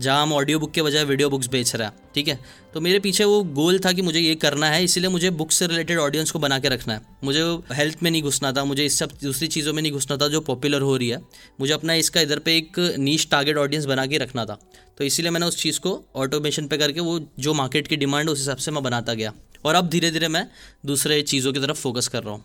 जहाँ हम ऑडियो बुक के बजाय वीडियो बुक्स बेच रहा है ठीक है? तो मेरे पीछे वो गोल था कि मुझे ये करना है इसीलिए मुझे बुक से रिलेटेड ऑडियंस को बना के रखना है। मुझे हेल्थ में नहीं घुसना था मुझे इस सब दूसरी चीज़ों में नहीं घुसना था जो पॉपुलर हो रही है। मुझे अपना इसका इधर पे एक नीच टारगेट ऑडियंस बना के रखना था। तो इसीलिए मैंने उस चीज़ को ऑटोमेशन पे करके वो जो मार्केट की डिमांड उस हिसाब से मैं बनाता गया। और अब धीरे धीरे मैं दूसरे चीज़ों की तरफ़ फोकस कर रहा हूँ।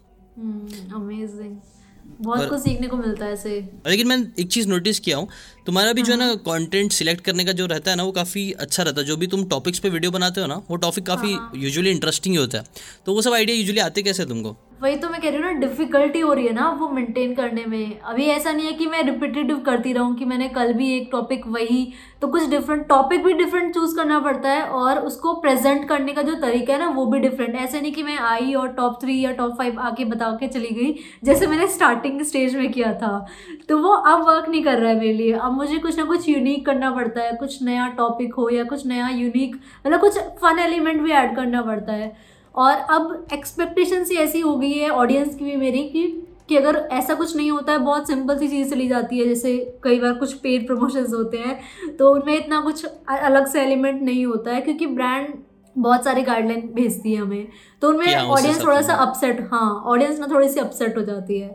अमेजिंग हम्म, बहुत कुछ सीखने को मिलता है ऐसे। लेकिन मैं एक चीज़ नोटिस किया हूँ तुम्हारा भी हाँ। जो है ना कंटेंट सिलेक्ट करने का जो रहता है ना वो काफ़ी अच्छा रहता है। जो भी तुम टॉपिक्स पे वीडियो बनाते हो ना वो टॉपिक काफ़ी यूजुअली इंटरेस्टिंग ही होता है। तो वो सब आइडिया यूजुअली आते कैसे तुमको? वही तो मैं कह रही हूँ ना डिफिकल्टी हो रही है ना वो मेंटेन करने में। अभी ऐसा नहीं है कि मैं रिपीटेटिव करती रहूँ कि मैंने कल भी एक टॉपिक वही तो कुछ डिफरेंट टॉपिक भी डिफरेंट चूज़ करना पड़ता है और उसको प्रेजेंट करने का जो तरीका है ना, वो भी डिफरेंट ऐसे नहीं कि मैं आई और टॉप थ्री या टॉप फाइव आके बता के चली गई, जैसे मैंने स्टार्टिंग स्टेज में किया था। तो वो अब वर्क नहीं कर रहा है मेरे लिए। अब मुझे कुछ ना कुछ यूनिक करना पड़ता है, कुछ नया टॉपिक हो या कुछ नया यूनिक मतलब कुछ फन एलिमेंट भी ऐड करना पड़ता है। और अब एक्सपेक्टेशन ही ऐसी हो गई है ऑडियंस की भी मेरी कि कि अगर ऐसा कुछ नहीं होता है बहुत सिंपल सी चीज़ चली जाती है जैसे कई बार कुछ पेड प्रमोशंस होते हैं तो उनमें इतना कुछ अलग से एलिमेंट नहीं होता है क्योंकि ब्रांड बहुत सारी गाइडलाइन भेजती है हमें तो उनमें ऑडियंस थोड़ा सा अपसेट हाँ ऑडियंस ना थोड़ी सी अपसेट हो जाती है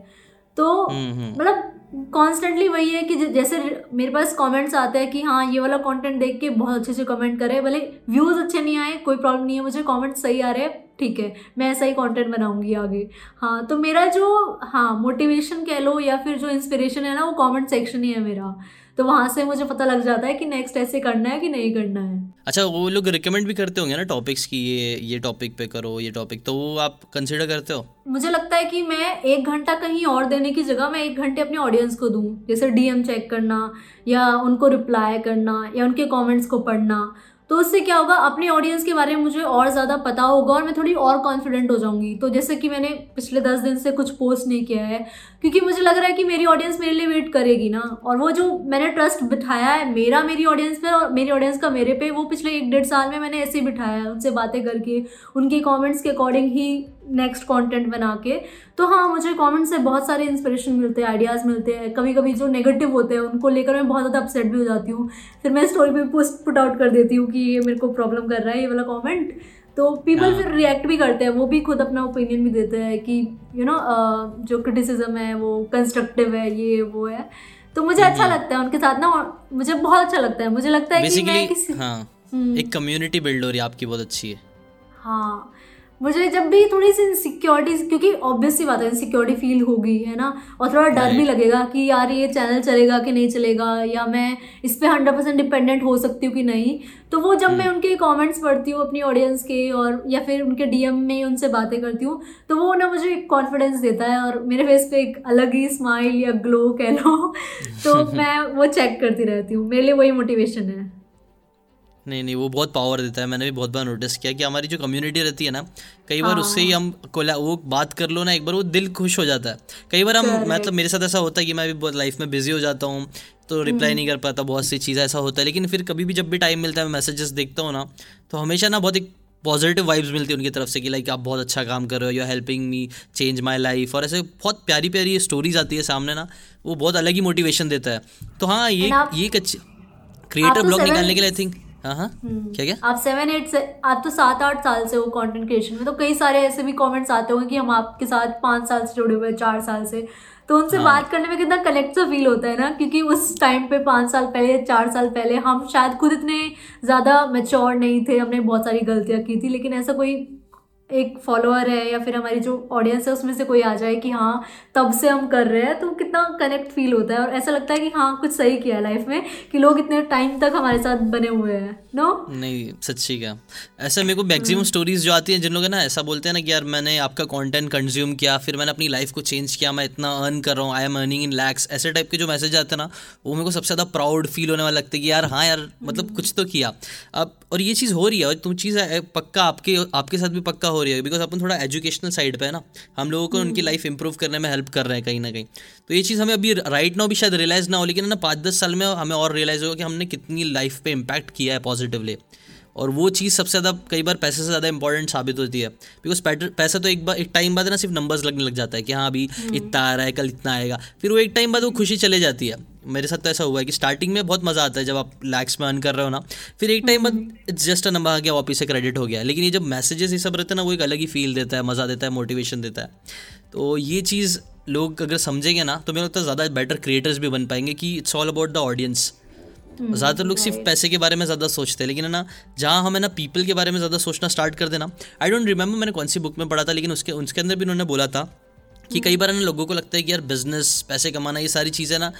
तो हम्म, हम्म। मतलब कॉन्स्टेंटली वही है कि जैसे मेरे पास कमेंट्स आते हैं कि हाँ ये वाला कंटेंट देख के बहुत अच्छे से कमेंट करे भले व्यूज़ अच्छे नहीं आए कोई प्रॉब्लम नहीं है मुझे कमेंट सही आ रहे हैं ठीक है मैं ऐसा ही कंटेंट बनाऊँगी आगे। हाँ तो मेरा जो हाँ मोटिवेशन कह लो या फिर जो इंस्पिरेशन है ना वो कमेंट सेक्शन ही है मेरा। तो वहाँ से मुझे पता लग जाता है कि नेक्स्ट ऐसे करना है कि नहीं करना है। अच्छा वो लोग रिकमेंड भी करते होंगे ना टॉपिक्स की ये ये टॉपिक पे करो ये टॉपिक तो वो आप कंसिडर करते हो? मुझे लगता है कि मैं एक घंटा कहीं और देने की जगह मैं एक घंटे अपने ऑडियंस को दूँ। जैसे डीएम चेक करना या उनको रिप्लाई करना या उनके कॉमेंट्स को पढ़ना। तो उससे क्या होगा, अपने ऑडियंस के बारे में मुझे और ज़्यादा पता होगा और मैं थोड़ी और कॉन्फिडेंट हो जाऊँगी। तो जैसे कि मैंने पिछले दस दिन से कुछ पोस्ट नहीं किया है, क्योंकि मुझे लग रहा है कि मेरी ऑडियंस मेरे लिए वेट करेगी ना। और वो जो मैंने ट्रस्ट बिठाया है, मेरा मेरी ऑडियंस पर और मेरी ऑडियंस का मेरे पे, वो पिछले एक डेढ़ साल में मैंने ऐसे ही बिठाया है, उनसे बातें करके, उनके कॉमेंट्स के अकॉर्डिंग ही नेक्स्ट कंटेंट बना के तो हाँ मुझे कमेंट से बहुत सारे इंस्पिरेशन मिलते हैं आइडियाज़ मिलते हैं कभी कभी जो नेगेटिव होते हैं उनको लेकर मैं बहुत ज़्यादा अपसेट भी हो जाती हूँ फिर मैं स्टोरी पे पोस्ट पुट आउट कर देती हूँ कि ये मेरे को प्रॉब्लम कर रहा है ये वाला कॉमेंट तो पीपल हाँ। फिर रिएक्ट भी करते हैं वो भी खुद अपना ओपिनियन भी देते हैं कि यू you नो know, जो क्रिटिसिज्म है वो कंस्ट्रक्टिव है ये वो है तो मुझे अच्छा। लगता है उनके साथ ना मुझे बहुत अच्छा लगता है मुझे लगता है कि मैं किसी हाँ, हम्म। एक कम्युनिटी बिल्ड हो रही है आपकी बहुत अच्छी है हाँ मुझे जब भी थोड़ी सी इनसिक्योरिटी क्योंकि ऑब्वियस सी बात है इनसिक्योरिटी फील होगी है ना? और थोड़ा डर भी लगेगा कि यार ये चैनल चलेगा कि नहीं चलेगा या मैं इस पर हंड्रेड परसेंट डिपेंडेंट हो सकती हूँ कि नहीं? तो वो जब मैं हम्म। उनके कमेंट्स पढ़ती हूँ अपनी ऑडियंस के और या फिर उनके डीएम में उनसे बातें करती हूँ तो वो ना मुझे एक कॉन्फिडेंस देता है और मेरे फेस पे एक अलग ही स्माइल या ग्लो कह लो तो मैं वो चेक करती रहती हूँ मेरे लिए वही मोटिवेशन है। नहीं नहीं वो बहुत पावर देता है। मैंने भी बहुत बार नोटिस किया कि हमारी जो कम्युनिटी रहती है ना कई बार उससे ही हम कोला वो बात कर लो ना एक बार वो दिल खुश हो जाता है। कई बार हम मतलब मेरे साथ ऐसा होता है कि मैं भी बहुत लाइफ में बिज़ी हो जाता हूँ तो रिप्लाई हम्म। नहीं कर पाता बहुत सी चीज़ ऐसा होता है। लेकिन फिर कभी भी जब भी टाइम मिलता है मैं मैसेजेस देखता हूँ ना तो हमेशा ना बहुत एक पॉजिटिव वाइब्स मिलती है उनकी तरफ़ से कि लाइक आप बहुत अच्छा काम कर रहे हो you helping me change my life और ऐसे बहुत प्यारी प्यारी स्टोरीज आती है सामने ना वो बहुत अलग ही मोटिवेशन देता है। तो हाँ ये ये एक अच्छी क्रिएटर ब्लॉग निकालने के लिए आई थिंक हाँ, हाँ। हम्म। क्या क्या आप सेवन एट से आप तो सात आठ साल से हो कंटेंट क्रिएशन में तो कई सारे ऐसे भी कमेंट्स आते होंगे कि हम आपके साथ पाँच साल से जुड़े हुए हैं चार साल से तो उनसे हाँ. बात करने में कितना कनेक्ट सा फील होता है ना क्योंकि उस टाइम पे पाँच साल पहले चार साल पहले हम शायद खुद इतने ज़्यादा मेच्योर नहीं थे हमने बहुत सारी गलतियाँ की थी लेकिन ऐसा कोई एक फॉलोअर है या फिर हमारी जो ऑडियंस है उसमें से कोई आ जाए कि हाँ तब से हम कर रहे हैं तो कितना कनेक्ट फील होता है और ऐसा लगता है कि हाँ कुछ सही किया है लाइफ में कि लोग इतने टाइम तक हमारे साथ बने हुए हैं नो नहीं सच्ची क्या ऐसे मेरे को मैक्सिमम स्टोरीज। जो आती हैं जिन लोग ना ऐसा बोलते हैं ना कि यार मैंने आपका कॉन्टेंट कंज्यूम किया फिर मैंने अपनी लाइफ को चेंज किया मैं इतना अर्न कर रहा हूँ I am earning in lakhs ऐसे टाइप के जो मैसेज आते हैं ना वो मेरे को सबसे ज़्यादा प्राउड फील होने वाला लगता है कि यार हाँ यार मतलब हम्म। कुछ तो किया अब और ये चीज़ हो रही है और तुम चीज़ पक्का आपके आपके साथ भी पक्का हो रही है बिकॉज़ अपन थोड़ा एजुकेशनल साइड पे है ना हम लोगों को उनकी लाइफ हम्म। इंप्रूव करने में हेल्प कर रहे हैं कहीं ना कहीं। तो ये चीज़ हमें अभी राइट नाउ भी शायद रियलाइज़ ना हो लेकिन ना पाँच दस साल में हमें और रियलाइज़ होगा कि हमने कितनी लाइफ पे इम्पैक्ट किया है पॉजिटिवली और वो चीज़ सबसे ज़्यादा कई बार पैसे से ज़्यादा इंपॉर्टेंट साबित होती है। बिकॉज़ पैसा तो एक बार एक टाइम बाद ना सिर्फ़ नंबर्स लगने लग जाता है कि हाँ अभी हम्म। इतना आ रहा है कल इतना आएगा। फिर वो एक टाइम बाद वो खुशी चले जाती है। मेरे साथ तो ऐसा हुआ है कि स्टार्टिंग में बहुत मज़ा आता है जब आप लैक्स में अर्न कर रहे हो ना। फिर एक टाइम बाद इट्स जस्ट अ नंबर आ गया वापिस से क्रेडिट हो गया। लेकिन ये जब मैसेजेस ये सब रहते हैं ना वो एक अलग ही फील देता है मज़ा देता है मोटिवेशन देता है। तो ये चीज़ लोग अगर समझेंगे ना तो मेरे लगता है ज़्यादा बेटर क्रिएटर्स भी बन पाएँगे कि it's all about the audience ज़्यादातर लोग सिर्फ़ पैसे के बारे में ज़्यादा सोचते हैं लेकिन है ना जहाँ हमें ना पीपल के बारे में ज़्यादा सोचना स्टार्ट कर देना। आई डोंट रिमेंबर मैंने कौन सी बुक में पढ़ा था लेकिन उसके उसके अंदर भी उन्होंने बोला था कि कई बार ना लोगों को लगता है कि यार बिज़नेस पैसे कमाना ये सारी चीज़ें ना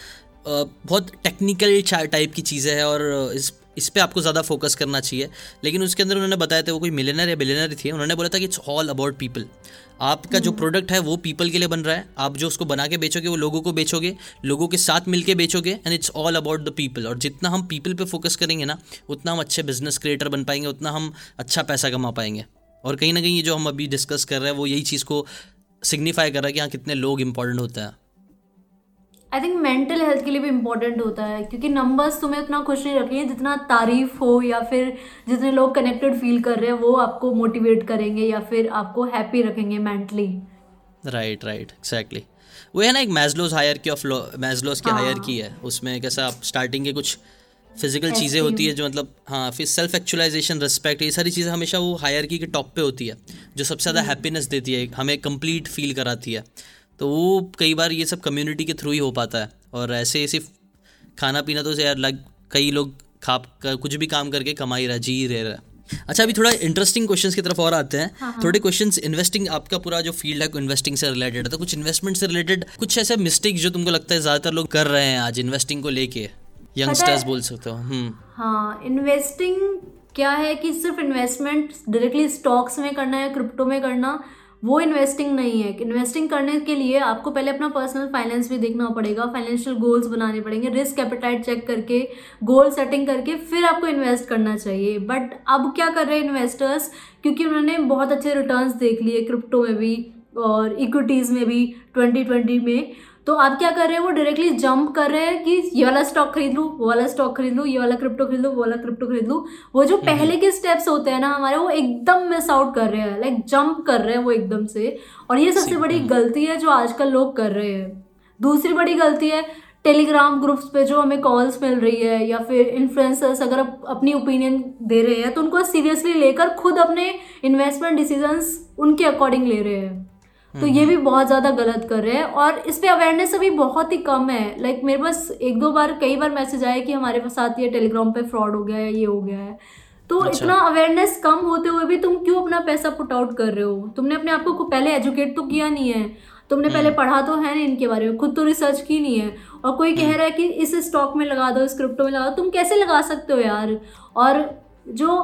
बहुत टेक्निकल टाइप की चीज़ें हैं और इस इस पर आपको ज़्यादा फोकस करना चाहिए। लेकिन उसके अंदर उन्होंने बताया था वो कोई मिलेनर या बिलेनर थी। उन्होंने बोला था कि इट्स ऑल अबाउट पीपल आपका जो प्रोडक्ट हम्म। है वो पीपल के लिए बन रहा है। आप जो उसको बना के बेचोगे वो लोगों को बेचोगे लोगों के साथ मिलके बेचोगे and it's all about the people और जितना हम पीपल पे फोकस करेंगे ना उतना हम अच्छे बिज़नेस क्रिएटर बन पाएँगे उतना हम अच्छा पैसा कमा पाएँगे। और कहीं ना कहीं ये जो हम अभी डिस्कस कर रहे हैं वो यही चीज़ को सिग्निफाई कर रहा है कि हाँ कितने लोग इंपॉर्टेंट होते हैं। आई थिंक मेंटल हेल्थ के लिए भी इम्पोर्टेंट होता है क्योंकि नंबर्स तुम्हें उतना खुश नहीं रखेंगे जितना तारीफ़ हो या फिर जितने लोग कनेक्टेड फील कर रहे हैं वो आपको मोटिवेट करेंगे या फिर आपको हैप्पी रखेंगे मेंटली राइट राइट एक्जैक्टली वो है ना एक मैजलोज हायर की ऑफ़ मैजलोज की हायर की है। उसमें कैसा आप स्टार्टिंग के कुछ फ़िज़िकल चीज़ें होती है जो मतलब हाँ फिर सेल्फ एक्चुअलाइजेशन रिस्पेक्ट ये सारी चीज़ें हमेशा वो हायर की के टॉप पे होती है जो सबसे ज़्यादा हैप्पीनेस हम्म। देती है हमें कंप्लीट फील कराती है। तो वो कई बार ये सब कम्युनिटी के थ्रू ही हो पाता है। और ऐसे सिर्फ़ खाना पीना तो यार लग कई लोग खा कुछ भी काम करके कमा ही रहा जी रह रहा। अच्छा अभी थोड़ा इंटरेस्टिंग क्वेश्चंस की तरफ़ और आते हैं। हाँ, हाँ। थोड़े क्वेश्चंस इन्वेस्टिंग आपका पूरा जो फ़ील्ड है इन्वेस्टिंग से रिलेटेड है। तो कुछ इन्वेस्टमेंट से रिलेटेड कुछ ऐसे मिस्टेक जो तुमको लगता है ज़्यादातर लोग कर रहे हैं आज इन्वेस्टिंग को लेके? यंगस्टर्स बोल सकते हो हम्म। हाँ इन्वेस्टिंग क्या है कि सिर्फ़ इन्वेस्टमेंट डायरेक्टली स्टॉक्स में करना है क्रिप्टो में करना वो इन्वेस्टिंग नहीं है। इन्वेस्टिंग करने के लिए आपको पहले अपना पर्सनल फाइनेंस भी देखना पड़ेगा फाइनेंशियल गोल्स बनाने पड़ेंगे रिस्क कैपिटाइट चेक करके गोल सेटिंग करके फिर आपको इन्वेस्ट करना चाहिए। बट अब क्या कर रहे हैं इन्वेस्टर्स क्योंकि उन्होंने बहुत अच्छे रिटर्न्स देख लिए क्रिप्टो में भी और इक्विटीज़ में भी ट्वेंटी ट्वेंटी में। तो आप क्या कर रहे हैं? वो डायरेक्टली जंप कर रहे हैं कि ये वाला स्टॉक खरीद लूँ वो वाला स्टॉक खरीद लूँ ये वाला क्रिप्टो खरीद लूँ वो वाला क्रिप्टो खरीद लूँ। वो जो पहले के स्टेप्स होते हैं ना हमारे वो एकदम मिस आउट कर रहे हैं लाइक जंप कर रहे हैं वो एकदम से। और ये सबसे बड़ी गलती है जो आजकल लोग कर रहे हैं। दूसरी बड़ी गलती है टेलीग्राम ग्रुप्स पे जो हमें कॉल्स मिल रही है या फिर इन्फ्लुएंसर्स अगर अपनी ओपिनियन दे रहे हैं तो उनको सीरियसली लेकर खुद अपने इन्वेस्टमेंट डिसीजंस उनके अकॉर्डिंग ले रहे हैं। तो ये भी बहुत ज़्यादा गलत कर रहे हैं और इस पर अवेयरनेस अभी बहुत ही कम है लाइक like, मेरे पास एक दो बार कई बार मैसेज आया कि हमारे साथ ये टेलीग्राम पे फ्रॉड हो गया है ये हो गया है तो अच्छा। इतना अवेयरनेस कम होते हुए भी तुम क्यों अपना पैसा पुट आउट कर रहे हो तुमने अपने आप को पहले एजुकेट तो किया नहीं है तुमने पहले हम्म। पढ़ा तो है नहीं इनके बारे में खुद तो रिसर्च की नहीं है और कोई कह हम्म। रहा है कि इस स्टॉक में लगा दो इस क्रिप्टो में लगा दो तुम कैसे लगा सकते हो यार और जो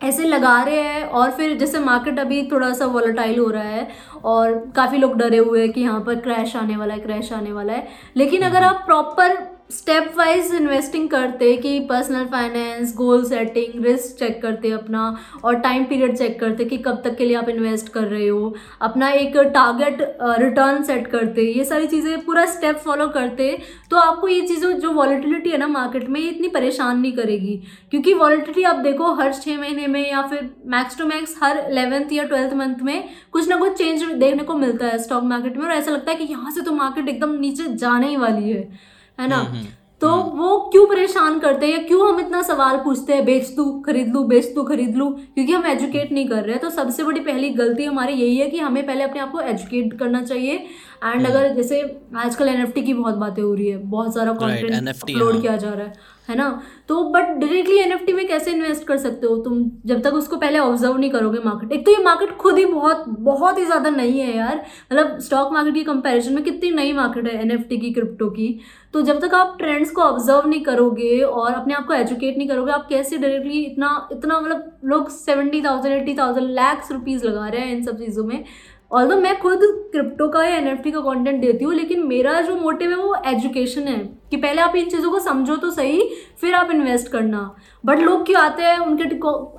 ऐसे लगा रहे हैं और फिर जैसे मार्केट अभी थोड़ा सा वॉलेटाइल हो रहा है और काफ़ी लोग डरे हुए हैं कि यहाँ पर क्रैश आने वाला है क्रैश आने वाला है। लेकिन अगर आप प्रॉपर स्टेप वाइज इन्वेस्टिंग करते कि personal finance goal setting risk check करते अपना और टाइम पीरियड चेक करते कि कब तक के लिए आप इन्वेस्ट कर रहे हो। अपना एक टारगेट रिटर्न सेट करते ये सारी चीज़ें पूरा स्टेप फॉलो करते तो आपको ये चीज़ों, जो वॉलिटिलिटी है ना मार्केट में, ये इतनी परेशान नहीं करेगी। क्योंकि वॉलिटिलिटी आप देखो हर छः महीने में या फिर मैक्स टू मैक्स हर इलेवेंथ या ट्वेल्थ मंथ में कुछ ना कुछ चेंज देखने को मिलता है स्टॉक मार्केट में और ऐसा लगता है कि यहाँ से तो मार्केट एकदम नीचे जाने ही वाली है। है ना? हम्म, हम्म, तो हम्म। वो क्यों परेशान करते हैं? या क्यों हम इतना सवाल पूछते हैं बेच तू खरीद लू बेच तू खरीद लू? क्योंकि हम एजुकेट नहीं कर रहे हैं। तो सबसे बड़ी पहली गलती हमारी यही है कि हमें पहले अपने आप को एजुकेट करना चाहिए। एंड अगर जैसे आजकल एनएफटी की बहुत बातें हो रही है बहुत सारा कॉन्टेंट अपलोड हाँ। किया जा रहा है। है ना? तो बट डायरेक्टली एनएफटी में कैसे इन्वेस्ट कर सकते हो तुम? जब तक उसको पहले ऑब्ज़र्व नहीं करोगे मार्केट एक तो ये मार्केट खुद ही बहुत बहुत ही ज़्यादा नई है यार। मतलब स्टॉक मार्केट की कंपैरिजन में कितनी नई मार्केट है एनएफटी की क्रिप्टो की। तो जब तक आप ट्रेंड्स को ऑब्ज़र्व नहीं करोगे और अपने आप को एजुकेट नहीं करोगे, आप कैसे डायरेक्टली इतना इतना मतलब लोग seventy thousand eighty thousand lakhs rupees लगा रहे हैं इन सब चीज़ों में। ऑल मैं खुद क्रिप्टो का या एनएफटी का कॉन्टेंट देती हूँ, लेकिन मेरा जो मोटिव है वो एजुकेशन है। कि पहले आप इन चीज़ों को समझो तो सही फिर आप इन्वेस्ट करना। बट लोग क्यों आते हैं? उनके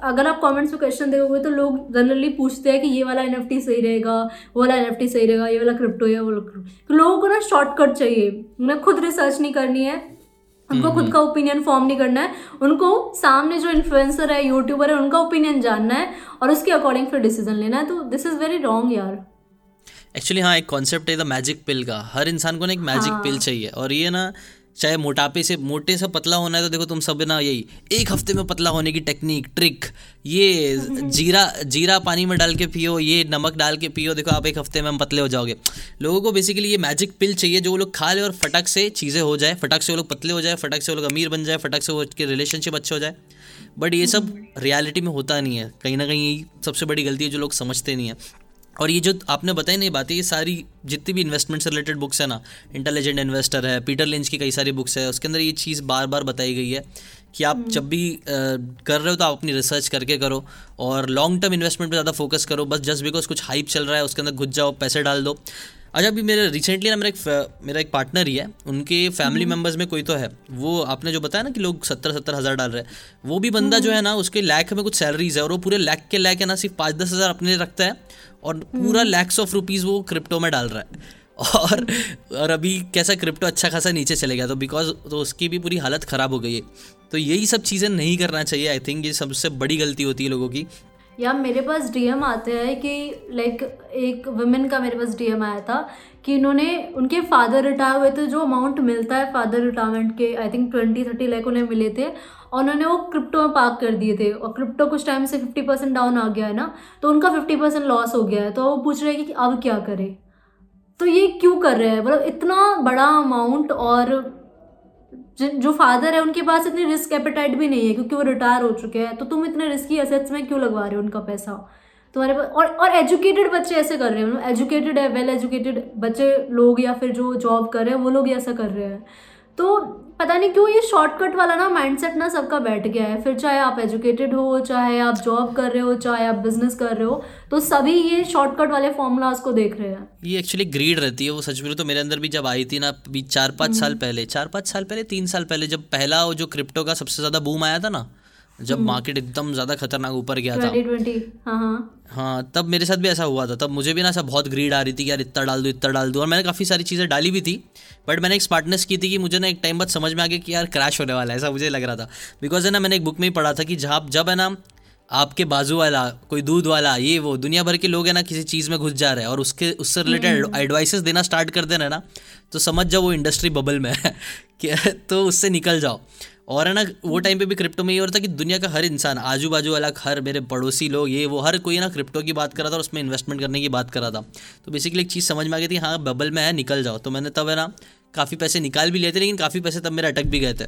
अगर आप कमेंट्स में क्वेश्चन देखोगे तो लोग जनरली पूछते हैं कि ये वाला एनएफटी सही रहेगा वो वाला एनएफटी सही रहेगा ये वाला क्रिप्टो है वो तो लोगों को ना शॉर्टकट चाहिए। उन्हें खुद रिसर्च नहीं करनी है। उनको हम्म, खुद का ओपिनियन फॉर्म नहीं करना है। उनको सामने जो इन्फ्लुएंसर है यूट्यूबर है उनका ओपिनियन जानना है और उसके अकॉर्डिंग फिर डिसीज़न लेना है। तो दिस इज़ वेरी रॉन्ग यार। एक्चुअली हाँ एक कॉन्सेप्ट है द मैजिक पिल का। हर इंसान को ना एक मैजिक हाँ. पिल चाहिए। और ये ना चाहे मोटापे से मोटे से पतला होना है तो देखो तुम सब ना यही एक हफ़्ते में पतला होने की टेक्निक ट्रिक ये जीरा जीरा पानी में डाल के पियो ये नमक डाल के पियो देखो आप एक हफ़्ते में हम पतले हो जाओगे। लोगों को बेसिकली ये मैजिक पिल चाहिए जो वो लोग खा ले और फटक से चीज़ें हो जाए फटक से वो लोग पतले हो जाए फटक से वो लोग अमीर बन जाए फटक से वो के रिलेशनशिप अच्छे हो जाए। बट ये सब रियलिटी में होता नहीं है कहीं ना कहीं सबसे बड़ी गलती है जो लोग समझते नहीं है। और ये जो आपने बताई नहीं बातें ये सारी जितनी भी इन्वेस्टमेंट से रिलेटेड बुक्स है ना इंटेलिजेंट इन्वेस्टर है पीटर लिंच की कई सारी बुक्स है उसके अंदर ये चीज़ बार बार बताई गई है कि आप जब भी आ, कर रहे हो तो आप अपनी रिसर्च करके करो और लॉन्ग टर्म इन्वेस्टमेंट पर ज़्यादा फोकस करो बस जस्ट बिकॉज़ कुछ हाइप चल रहा है उसके अंदर घुस जाओ पैसे डाल दो। अच्छा अभी मेरे रिसेंटली ना मेरा एक मेरा एक पार्टनर ही है उनके फैमिली मेंबर्स में कोई तो है। वो आपने जो बताया ना कि लोग सत्तर सत्तर हज़ार डाल रहे हैं वो भी बंदा जो है ना उसके लैक में कुछ सैलरीज है और वो पूरे लैक के लैक है ना सिर्फ़ पाँच दस हज़ार अपने रखता है और पूरा लैक्स ऑफ़ रुपीज़ वो क्रिप्टो में डाल रहा है। और और अभी कैसा क्रिप्टो अच्छा खासा नीचे चले गया तो बिकॉज़ तो उसकी भी पूरी हालत ख़राब हो गई है। तो यही सब चीज़ें नहीं करना चाहिए आई थिंक ये सबसे बड़ी गलती होती है लोगों की। या मेरे पास डीएम आते हैं कि लाइक एक वुमेन का मेरे पास डीएम आया था कि इन्होंने, उनके फादर रिटायर हुए थे, जो अमाउंट मिलता है फादर रिटायरमेंट के I think twenty thirty lakh उन्हें मिले थे, और उन्होंने वो क्रिप्टो में पार्क कर दिए थे, और क्रिप्टो कुछ टाइम से फिफ्टी परसेंट डाउन आ गया है ना तो उनका फिफ्टी परसेंट लॉस हो गया है तो वो पूछ रहे हैं कि अब क्या करें? तो ये क्यों कर रहे हैं? मतलब इतना बड़ा अमाउंट और जो फादर है, उनके पास इतनी रिस्क एपेटाइट भी नहीं है, क्योंकि वो रिटायर हो चुके हैं। तो तुम इतने रिस्की एसेट्स में क्यों लगवा रहे हो उनका पैसा? तुम्हारे पास और और एजुकेटेड बच्चे ऐसे कर रहे हैं। मतलब एजुकेटेड है वेल एजुकेटेड बच्चे लोग या फिर जो जॉब कर रहे हैं, वो लोग ऐसा कर रहे हैं। तो पता नहीं क्यों ये शॉर्टकट वाला ना माइंडसेट ना सबका बैठ गया है फिर चाहे आप एजुकेटेड हो चाहे आप जॉब कर रहे हो चाहे आप बिज़नेस कर रहे हो तो सभी ये शॉर्टकट वाले फॉर्मूलाज को देख रहे हैं ये एक्चुअली ग्रीड रहती है वो सच में तो मेरे अंदर भी जब आई थी ना अभी चार पाँच साल हम्म। पहले चार पाँच साल पहले तीन साल पहले जब पहला वो जो क्रिप्टो का सबसे ज़्यादा बूम आया था ना जब मार्केट हम्म। एकदम ज़्यादा खतरनाक ऊपर गया था। हाँ, हाँ। हाँ तब मेरे साथ भी ऐसा हुआ था। तब मुझे भी ना ऐसा बहुत ग्रीड आ रही थी कि यार इतना डाल दो इतना डाल दो। और मैंने काफ़ी सारी चीज़ें डाली भी थी बट मैंने एक स्मार्टनेस की थी कि मुझे ना एक टाइम बाद समझ में आ गया कि यार क्रैश होने वाला है ऐसा मुझे लग रहा था। बिकॉज़ है ना मैंने एक बुक में ही पढ़ा था कि जहाँ जब है ना आपके बाजू वाला कोई दूध वाला ये वो दुनिया भर के लोग है ना किसी चीज़ में घुस जा रहे हैं और उसके उससे रिलेटेड एडवाइसेस हम्म। देना स्टार्ट कर देना ना तो समझ जाओ वो इंडस्ट्री बबल में है। तो उससे निकल जाओ। और है ना वो टाइम पे भी क्रिप्टो में ये हो रहा था कि दुनिया का हर इंसान आजू बाजू वाला हर मेरे पड़ोसी लोग ये वो हर कोई ना क्रिप्टो की बात कर रहा था और उसमें इन्वेस्टमेंट करने की बात कर रहा था। तो बेसिकली एक चीज़ समझ में आ गई थी हाँ बबल में है निकल जाओ। तो मैंने तब है ना काफ़ी पैसे निकाल भी लिए थे लेकिन काफ़ी पैसे तब मेरे अटक भी गए थे।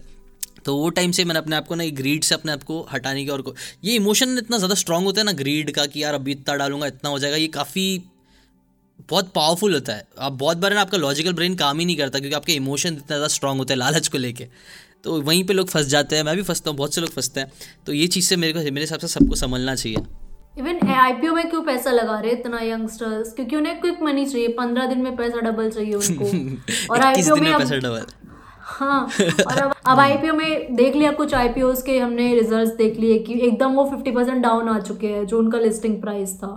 तो वो टाइम से मैंने अपने आप को ना ग्रीड से अपने आप को हटाने की और को ये इमोशन इतना ज़्यादा स्ट्रांग होता है ना ग्रीड का कि यार अभी इतना डालूँगा इतना हो जाएगा ये काफ़ी बहुत पावरफुल होता है। आप बहुत बार ना आपका लॉजिकल ब्रेन काम ही नहीं करता क्योंकि आपके इमोशन इतना ज़्यादा स्ट्रांग होते हैं लालच को लेके। तो वहीं पे लोग फंस जाते हैं मैं भी फंसता हूँ बहुत से लोग फंसते हैं। तो ये चीज़ से मेरे को मेरे हिसाब से सबको समझना चाहिए। इवन आईपीओ में क्यों पैसा लगा रहे इतना यंगस्टर्स क्योंकि उन्हें क्विक मनी चाहिए पंद्रह दिन में पैसा डबल चाहिए उनको। और आईपीओ में पैसा डबल हाँ और अब अब आईपीओ में देख लिया कुछ आईपीओ के हमने रिजल्ट्स देख लिए कि एकदम वो फिफ्टी परसेंट डाउन आ चुके हैं जो उनका लिस्टिंग प्राइस था।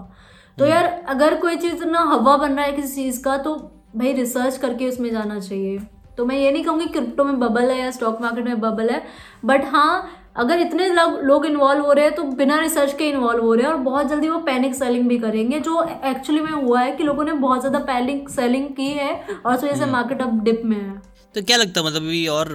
तो हम्म। यार अगर कोई चीज़ ना हवा बन रहा है किसी चीज़ का तो भाई रिसर्च करके उसमें जाना चाहिए। तो मैं ये नहीं कहूँगी क्रिप्टो में बबल है या स्टॉक मार्केट में बबल है बट हाँ अगर इतने लोग इन्वॉल्व हो रहे हैं तो बिना रिसर्च के इन्वॉल्व हो रहे हैं और बहुत जल्दी वो पैनिक सेलिंग भी करेंगे जो एक्चुअली में हुआ है कि लोगों ने बहुत ज़्यादा पैनिक सेलिंग की है और उस वजह से मार्केट अब डिप में है तो क्या लगता है मतलब अभी और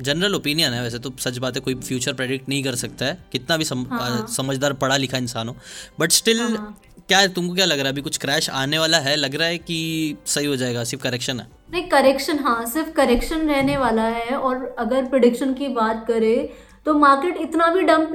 जनरल ओपिनियन है वैसे तो सच बात है कोई फ्यूचर प्रेडिक्ट नहीं कर सकता है कितना भी सम, हाँ. समझदार पढ़ा लिखा इंसान हो बट स्टिल हाँ. क्या तुमको क्या लग रहा है? अभी कुछ क्रैश आने वाला है? लग रहा है कि सही हो जाएगा? सिर्फ़ करेक्शन है? नहीं करेक्शन हाँ सिर्फ़ करेक्शन रहने वाला है और अगर प्रोडिक्शन की बात करें तो मार्केट इतना भी डंप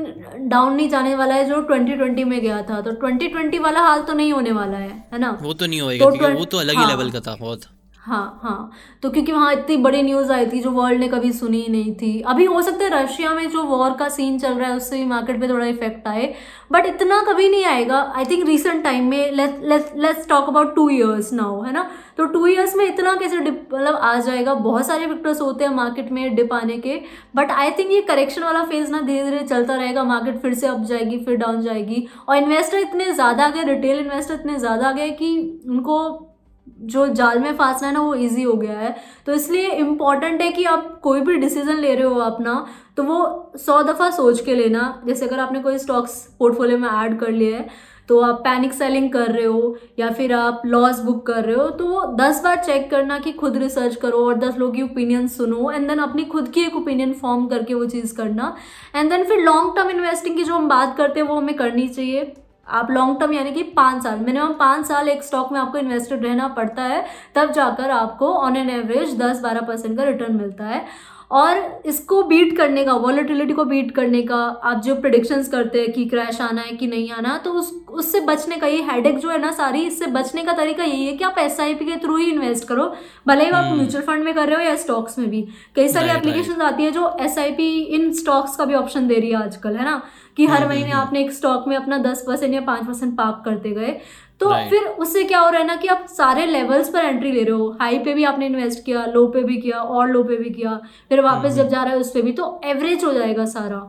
डाउन नहीं जाने वाला है जो 2020 में गया था। तो 2020 वाला हाल तो नहीं होने वाला है है ना? वो तो नहीं होएगा तो वो तो अलग ही हाँ, लेवल का था बहुत। हाँ हाँ। तो क्योंकि वहाँ इतनी बड़ी न्यूज़ आई थी, जो वर्ल्ड ने कभी सुनी ही नहीं थी। अभी हो सकता है रशिया में जो वॉर का सीन चल रहा है, उससे भी मार्केट पे थोड़ा इफ़ेक्ट आए। बट इतना कभी नहीं आएगा। आई थिंक रिसेंट टाइम में let's talk about two years now है ना? तो टू ईयर्स में इतना कैसे डिप मतलब आ जाएगा? बहुत सारे फैक्टर्स होते हैं मार्केट में डिप आने के। बट आई थिंक ये करेक्शन वाला फ़ेज़ ना धीरे धीरे चलता रहेगा। मार्केट फिर से अप जाएगी, फिर डाउन जाएगी। और इन्वेस्टर इतने ज़्यादा आ गए रिटेल इन्वेस्टर इतने ज़्यादा आ गए कि उनको जो जाल में फांसना है ना, वो इजी हो गया है। तो इसलिए इंपॉर्टेंट है कि आप कोई भी डिसीज़न ले रहे हो अपना तो वो सौ दफ़ा सोच के लेना। जैसे अगर आपने कोई स्टॉक्स पोर्टफोलियो में ऐड कर लिया है तो आप पैनिक सेलिंग कर रहे हो, या फिर आप लॉस बुक कर रहे हो तो वो दस बार चेक करना कि खुद रिसर्च करो और दस लोग की ओपिनियन सुनो एंड देन अपनी खुद की एक ओपिनियन फॉर्म करके वो चीज़ करना। एंड देन फिर लॉन्ग टर्म इन्वेस्टिंग की जो हम बात करते हैं, वो हमें करनी चाहिए। आप लॉन्ग टर्म यानी कि पाँच साल मिनिमम पाँच साल एक स्टॉक में आपको इन्वेस्टेड रहना पड़ता है, तब जाकर आपको ऑन एन एवरेज दस बारह परसेंट का रिटर्न मिलता है। और इसको बीट करने का वॉलिटिलिटी को बीट करने का आप जो प्रडिक्शंस करते हैं कि क्रैश आना है कि नहीं आना तो उस उससे बचने का ये हेडेक जो है ना सारी इससे बचने का तरीका यही है कि आप एसआईपी के थ्रू ही इन्वेस्ट करो। भले ही आप म्यूचुअल हम्म। फंड में कर रहे हो या स्टॉक्स में भी। कई सारी एप्लीकेशन आती है जो एसआईपी इन स्टॉक्स का भी ऑप्शन दे रही है आजकल है ना? कि हर हम्म, महीने हम्म, आपने एक स्टॉक में अपना दस परसेंट या पाँच परसेंट पार्क करते गए। तो right. फिर उससे क्या हो रहा है ना कि आप सारे लेवल्स पर एंट्री ले रहे हो। हाई पे भी आपने इन्वेस्ट किया लो पे भी किया और लो पे भी किया। फिर वापस जब जा रहा है उस पर भी तो एवरेज हो जाएगा सारा।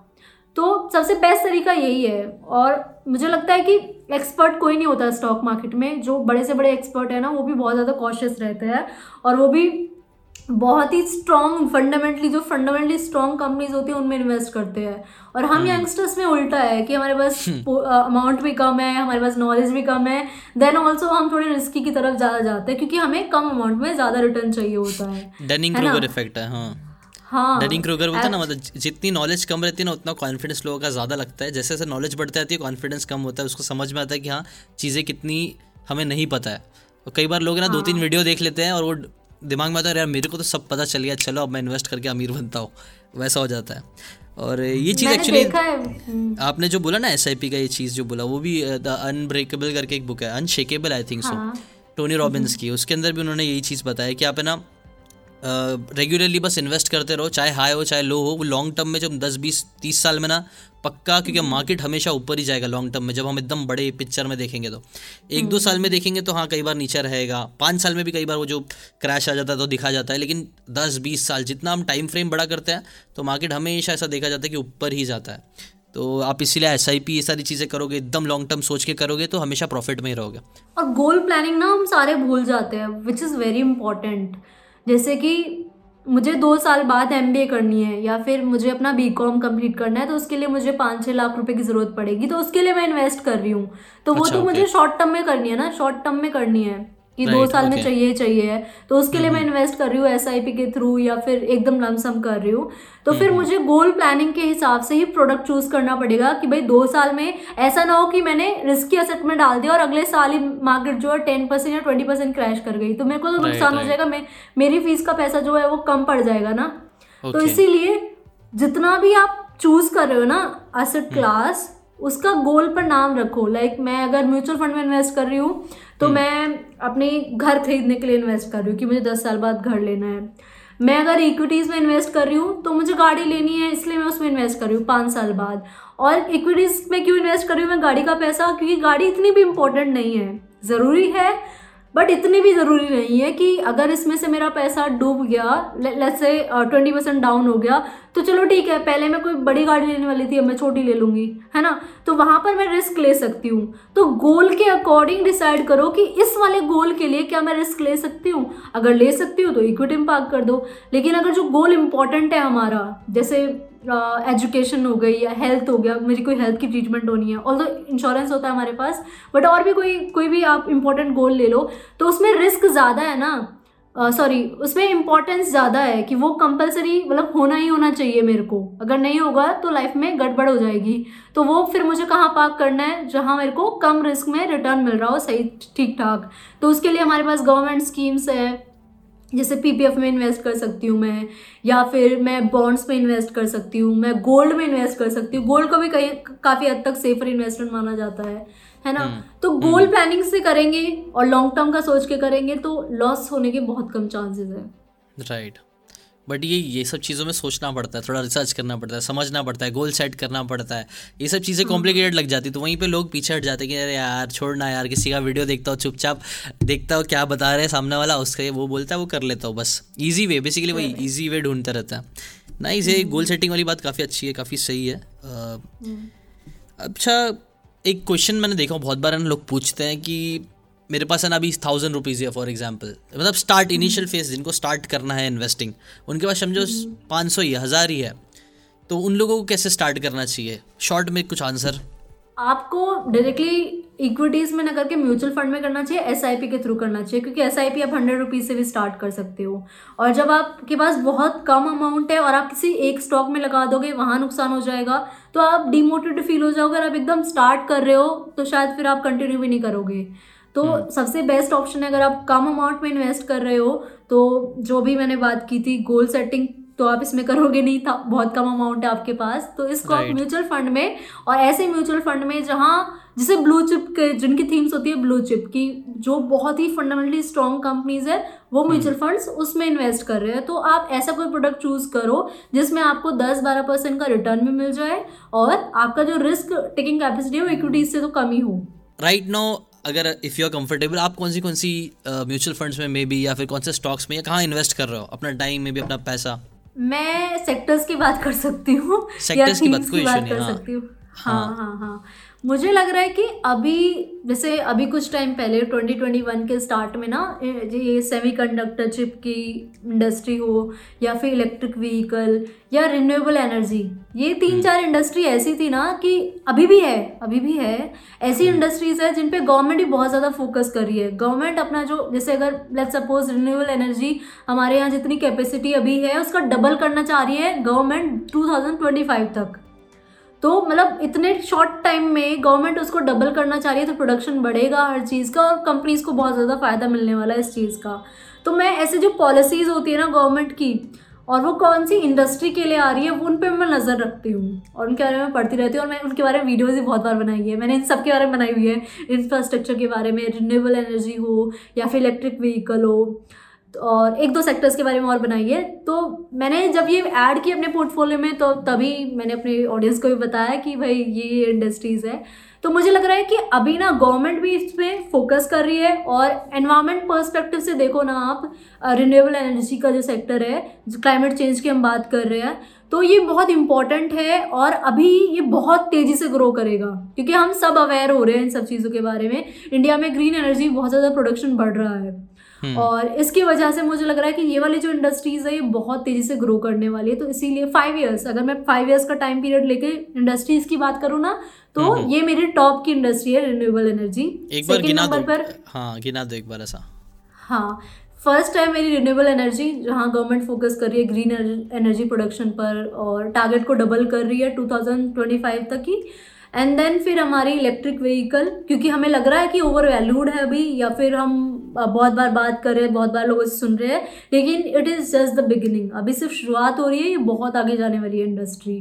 तो सबसे बेस्ट तरीका यही है। और मुझे लगता है कि एक्सपर्ट कोई नहीं होता स्टॉक मार्केट में। जो बड़े से बड़े एक्सपर्ट है ना वो भी बहुत ज़्यादा कॉशियस रहते हैं। और वो भी बहुत ही स्ट्रॉन्ग फंडामेंटली जो फंडामेंटली स्ट्रॉन्ग कंपनीज़ होती है उनमें इन्वेस्ट करते हैं और हम यंगस्टर्स हम्म। में उल्टा है कि हमारे पास अमाउंट हम्म। भी कम है हमारे पास नॉलेज भी कम है देन ऑल्सो हम थोड़े रिस्की की तरफ़ ज़्यादा जाते हैं क्योंकि हमें कम अमाउंट में ज़्यादा रिटर्न चाहिए होता है डनिंग क्रूगर इफ़ेक्ट है हाँ हाँ डनिंग क्रूगर बोलते हैं ना मतलब जितनी नॉलेज कम रहती है ना उतना कॉन्फिडेंस लोगों का ज़्यादा लगता है जैसे जैसे नॉलेज बढ़ती जाती है कॉन्फिडेंस कम होता है उसको समझ में आता है कि हाँ चीज़ें कितनी हमें नहीं पता है कई बार लोग ना हाँ। दो तीन वीडियो। देख लेते हैं और वो दिमाग में आता है यार मेरे को तो सब पता चल गया चलो अब मैं इन्वेस्ट करके अमीर बनता हूँ। वैसा हो जाता है। और ये चीज़ एक्चुअली हम्म। आपने जो बोला ना एस का ये चीज़ जो बोला वो भी द अनब्रेकेबल करके एक बुक है unshakeable I think so Tony Robbins की। उसके अंदर भी उन्होंने यही चीज़ बताया कि आप है ना रेगुलरली बस इन्वेस्ट करते रहो चाहे हाई हो चाहे लो हो वो लॉन्ग टर्म में जब दस बीस तीस साल में ना पक्का क्योंकि मार्केट हमेशा ऊपर ही जाएगा लॉन्ग टर्म में जब हम एकदम बड़े पिक्चर में देखेंगे तो। एक दो साल में देखेंगे तो हाँ कई बार नीचे रहेगा। पाँच साल में भी कई बार वो जो क्रैश आ जाता है तो दिखा जाता है लेकिन दस बीस साल जितना हम टाइम फ्रेम बड़ा करते हैं तो मार्केट हमेशा ऐसा देखा जाता है कि ऊपर ही जाता है। तो आप इसीलिए एस आई पी ये सारी चीज़ें करोगे एकदम लॉन्ग टर्म सोच के करोगे तो हमेशा प्रॉफिट में ही रहोगे। और गोल प्लानिंग ना हम सारे भूल जाते हैं विच इज़ वेरी इंपॉर्टेंट जैसे कि मुझे दो साल बाद एमबीए करनी है या फिर मुझे अपना बी कॉम कंप्लीट करना है तो उसके लिए मुझे पाँच छः लाख रुपए की ज़रूरत पड़ेगी तो उसके लिए मैं इन्वेस्ट कर रही हूँ। तो अच्छा, वो तो तो मुझे शॉर्ट टर्म में करनी है ना शॉर्ट टर्म में करनी है। कि दो साल में चाहिए चाहिए है। तो उसके लिए मैं इन्वेस्ट हम्म। कर रही हूँ एसआईपी के थ्रू या फिर एकदम लमसम कर रही हूँ। तो फिर हम्म, मुझे गोल प्लानिंग के हिसाब से ही प्रोडक्ट चूज़ करना पड़ेगा कि भाई दो साल में ऐसा ना हो कि मैंने रिस्की असेट में डाल दिया और अगले साल ही मार्केट जो है टेन परसेंट या ट्वेंटी परसेंट क्रैश कर गई। तो मेरे को तो नुकसान हो जाएगा मैं मेरी फ़ीस का पैसा जो है वो कम पड़ जाएगा ना। तो इसीलिए जितना भी आप चूज़ कर रहे हो ना असेट क्लास उसका गोल पर नाम रखो। लाइक like, मैं अगर म्यूचुअल फंड में इन्वेस्ट कर रही हूँ तो हम्म। मैं अपने घर खरीदने के लिए इन्वेस्ट कर रही हूँ कि मुझे दस साल बाद घर लेना है। मैं अगर इक्विटीज़ में इन्वेस्ट कर रही हूँ तो मुझे गाड़ी लेनी है इसलिए मैं उसमें इन्वेस्ट कर रही हूँ पाँच साल बाद। और इक्विटीज़ में क्यों इन्वेस्ट कर रही हूँ मैं गाड़ी का पैसा? क्योंकि गाड़ी इतनी भी इम्पोर्टेंट नहीं है। ज़रूरी है बट इतनी भी ज़रूरी नहीं है कि अगर इसमें से मेरा पैसा डूब गया let's say twenty percent down हो गया तो चलो ठीक है, पहले मैं कोई बड़ी गाड़ी लेने वाली थी, अब मैं छोटी ले लूँगी, है ना? तो वहाँ पर मैं रिस्क ले सकती हूँ। तो गोल के अकॉर्डिंग डिसाइड करो कि इस वाले गोल के लिए क्या मैं रिस्क ले सकती हूँ। अगर ले सकती हूँ तो इक्विटी में पार्क कर दो। लेकिन अगर जो गोल इंपॉर्टेंट है हमारा, जैसे एजुकेशन हो गई या हेल्थ हो गया मेरी कोई हेल्थ की ट्रीटमेंट होनी है। ऑल इंश्योरेंस होता है हमारे पास बट और भी कोई कोई भी आप इंपॉर्टेंट गोल ले लो तो उसमें रिस्क ज़्यादा है ना। सॉरी uh, उसमें इंपॉर्टेंस ज़्यादा है कि वो कंपलसरी मतलब होना ही होना चाहिए मेरे को। अगर नहीं होगा तो लाइफ में गड़बड़ हो जाएगी। तो वो फिर मुझे कहाँ पार्क करना है जहाँ मेरे को कम रिस्क में रिटर्न मिल रहा हो सही ठीक ठाक तो उसके लिए हमारे पास गवर्नमेंट स्कीम्स है जैसे पीपीएफ में इन्वेस्ट कर सकती हूँ मैं या फिर मैं बॉन्ड्स में इन्वेस्ट कर सकती हूँ मैं गोल्ड में इन्वेस्ट कर सकती हूँ गोल्ड को भी कहीं काफ़ी हद तक सेफर इन्वेस्टमेंट माना जाता है है ना हम्म, तो गोल हम्म। प्लानिंग से करेंगे और लॉन्ग टर्म का सोच के करेंगे तो लॉस होने के बहुत कम चांसेस है राइट right. बट ये ये सब चीज़ों में सोचना पड़ता है थोड़ा रिसर्च करना पड़ता है समझना पड़ता है गोल सेट करना पड़ता है। ये सब चीज़ें कॉम्प्लिकेटेड लग जाती तो वहीं पे लोग पीछे हट जाते हैं कि अरे यार छोड़ना यार किसी का वीडियो देखता हूँ चुपचाप देखता हूँ क्या बता रहे हैं सामने वाला उसके वो बोलता है वो कर लेता हूँ बस। ईजी वे बेसिकली वही ईजी वे ढूंढता रहता है। ना इसे गोल सेटिंग वाली बात काफ़ी अच्छी है काफ़ी सही है। हम्म। अच्छा एक क्वेश्चन मैंने देखा बहुत बार लोग पूछते हैं कि मेरे पास है ना अभी थाउज़ेंड रुपीज़ है फॉर एग्ज़ाम्पल मतलब स्टार्ट इनिशियल फ़ेज़ जिनको स्टार्ट करना है इन्वेस्टिंग उनके पास समझो पाँच सौ ही हज़ार ही है तो उन लोगों को कैसे स्टार्ट करना चाहिए? शॉर्ट में कुछ आंसर आपको डायरेक्टली इक्विटीज में ना करके म्यूचुअल फंड में करना चाहिए एस के थ्रू करना चाहिए क्योंकि एसआईपी आप हंड्रेड रुपीज़ से भी स्टार्ट कर सकते हो। और जब आपके पास बहुत कम अमाउंट है और आप किसी एक स्टॉक में लगा दोगे वहाँ नुकसान हो जाएगा तो आप डिमोटिवेट फील हो जाओगे अगर आप एकदम स्टार्ट कर रहे हो तो शायद फिर आप कंटिन्यू भी नहीं करोगे। तो हम्म। सबसे बेस्ट ऑप्शन है अगर आप कम अमाउंट में इन्वेस्ट कर रहे हो तो जो भी मैंने बात की थी गोल सेटिंग तो आप इसमें करोगे नहीं था बहुत कम अमाउंट है आपके पास तो इसको right. आप म्यूचुअल फंड में और ऐसे म्यूचुअल फंड में जहाँ जैसे ब्लू चिप के जिनकी थीम्स होती है ब्लू चिप की जो बहुत ही फंडामेंटली स्ट्रॉन्ग कंपनीज़ है वो म्यूचुअल हम्म। फंड्स उसमें इन्वेस्ट कर रहे हैं तो आप ऐसा कोई प्रोडक्ट चूज़ करो जिसमें आपको 10-12 परसेंट का रिटर्न भी मिल जाए और आपका जो रिस्क टेकिंग कैपेसिटी है वो इक्विटीज से तो कम ही हो राइट right नाउ अगर इफ़ यू आर कंफर्टेबल आप कौन सी कौन सी म्यूचुअल फंड्स में मे बी या फिर कौन से स्टॉक्स में या कहाँ इन्वेस्ट कर रहे हो? अपना टाइम में भी अपना पैसा? मैं सेक्टर्स की बात कर सकती हूँ। सेक्टर्स की बात कोई इशू हाँ। सकती हूँ। हाँ। हाँ हाँ, हाँ। मुझे लग रहा है कि अभी जैसे अभी कुछ टाइम पहले 2021 के स्टार्ट में ना ये सेमी कंडक्टर चिप की इंडस्ट्री हो या फिर इलेक्ट्रिक व्हीकल या रिन्यूएबल एनर्जी ये तीन हम्म। चार इंडस्ट्री ऐसी थी ना कि अभी भी है अभी भी है ऐसी इंडस्ट्रीज़ हम्म। है जिन पे गवर्नमेंट ही बहुत ज़्यादा फोकस कर रही है गवर्नमेंट अपना जो जैसे अगर लेट सपोज़ रिन्यूएबल एनर्जी हमारे यहाँ जितनी कैपेसिटी अभी है उसका डबल करना चाह रही है गवर्नमेंट टू तक तो मतलब इतने शॉर्ट टाइम में गवर्नमेंट उसको डबल करना चाह रही है तो प्रोडक्शन बढ़ेगा हर चीज़ का और कंपनीज़ को बहुत ज़्यादा फ़ायदा मिलने वाला है इस चीज़ का। तो मैं ऐसे जो पॉलिसीज़ होती है ना गवर्नमेंट की और वो कौन सी इंडस्ट्री के लिए आ रही है उन पर मैं नज़र रखती हूँ और उनके बारे में पढ़ती रहती हूँ और मैं उनके बारे में वीडियोज़ भी बहुत बार बनाई है। मैंने इन सब के बारे में बनाई हुई है। इंफ्रास्ट्रक्चर के बारे में रिन्यूएबल एनर्जी हो या फिर इलेक्ट्रिक व्हीकल हो। और एक दो सेक्टर्स के बारे में और बनाई है। तो मैंने जब ये ऐड की अपने पोर्टफोलियो में तो तभी मैंने अपने ऑडियंस को भी बताया कि भाई ये इंडस्ट्रीज़ है। तो मुझे लग रहा है कि अभी ना गवर्नमेंट भी इस पर फोकस कर रही है और एनवायरमेंट पर्सपेक्टिव से देखो ना आप रिन्यूएबल एनर्जी का जो सेक्टर है, जो क्लाइमेट चेंज की हम बात कर रहे हैं तो ये बहुत इंपॉर्टेंट है और अभी ये बहुत तेज़ी से ग्रो करेगा। क्योंकि हम सब अवेयर हो रहे हैं इन सब चीज़ों के बारे में। इंडिया में ग्रीन एनर्जी बहुत ज़्यादा प्रोडक्शन बढ़ रहा है। और इसकी वजह से मुझे लग रहा है कि ये वाली जो इंडस्ट्रीज़ है ये बहुत तेज़ी से ग्रो करने वाली है। तो इसीलिए फाइव ईयर्स अगर मैं फाइव ईयर्स का टाइम पीरियड लेके इंडस्ट्रीज़ की बात करूँ ना तो हम्म, हम्म। ये मेरी टॉप की इंडस्ट्री है रिन्यूएबल एनर्जी एक बार गिना दो। पर हाँ गिना दो एक बार ऐसा। हाँ फ़र्स्ट है मेरी रिन्यूएबल एनर्जी जहाँ गवर्नमेंट फोकस कर रही है ग्रीन एनर्जी प्रोडक्शन पर और टारगेट को डबल कर रही है 2025 तक की। एंड देन फिर हमारी इलेक्ट्रिक व्हीकल क्योंकि हमें लग रहा है कि ओवर वैल्यूड है अभी, या फिर हम बहुत बार बात कर रहे हैं, बहुत बार लोग सुन रहे हैं, लेकिन it is just the beginning अभी सिर्फ़ शुरुआत हो रही है, ये बहुत आगे जाने वाली है इंडस्ट्री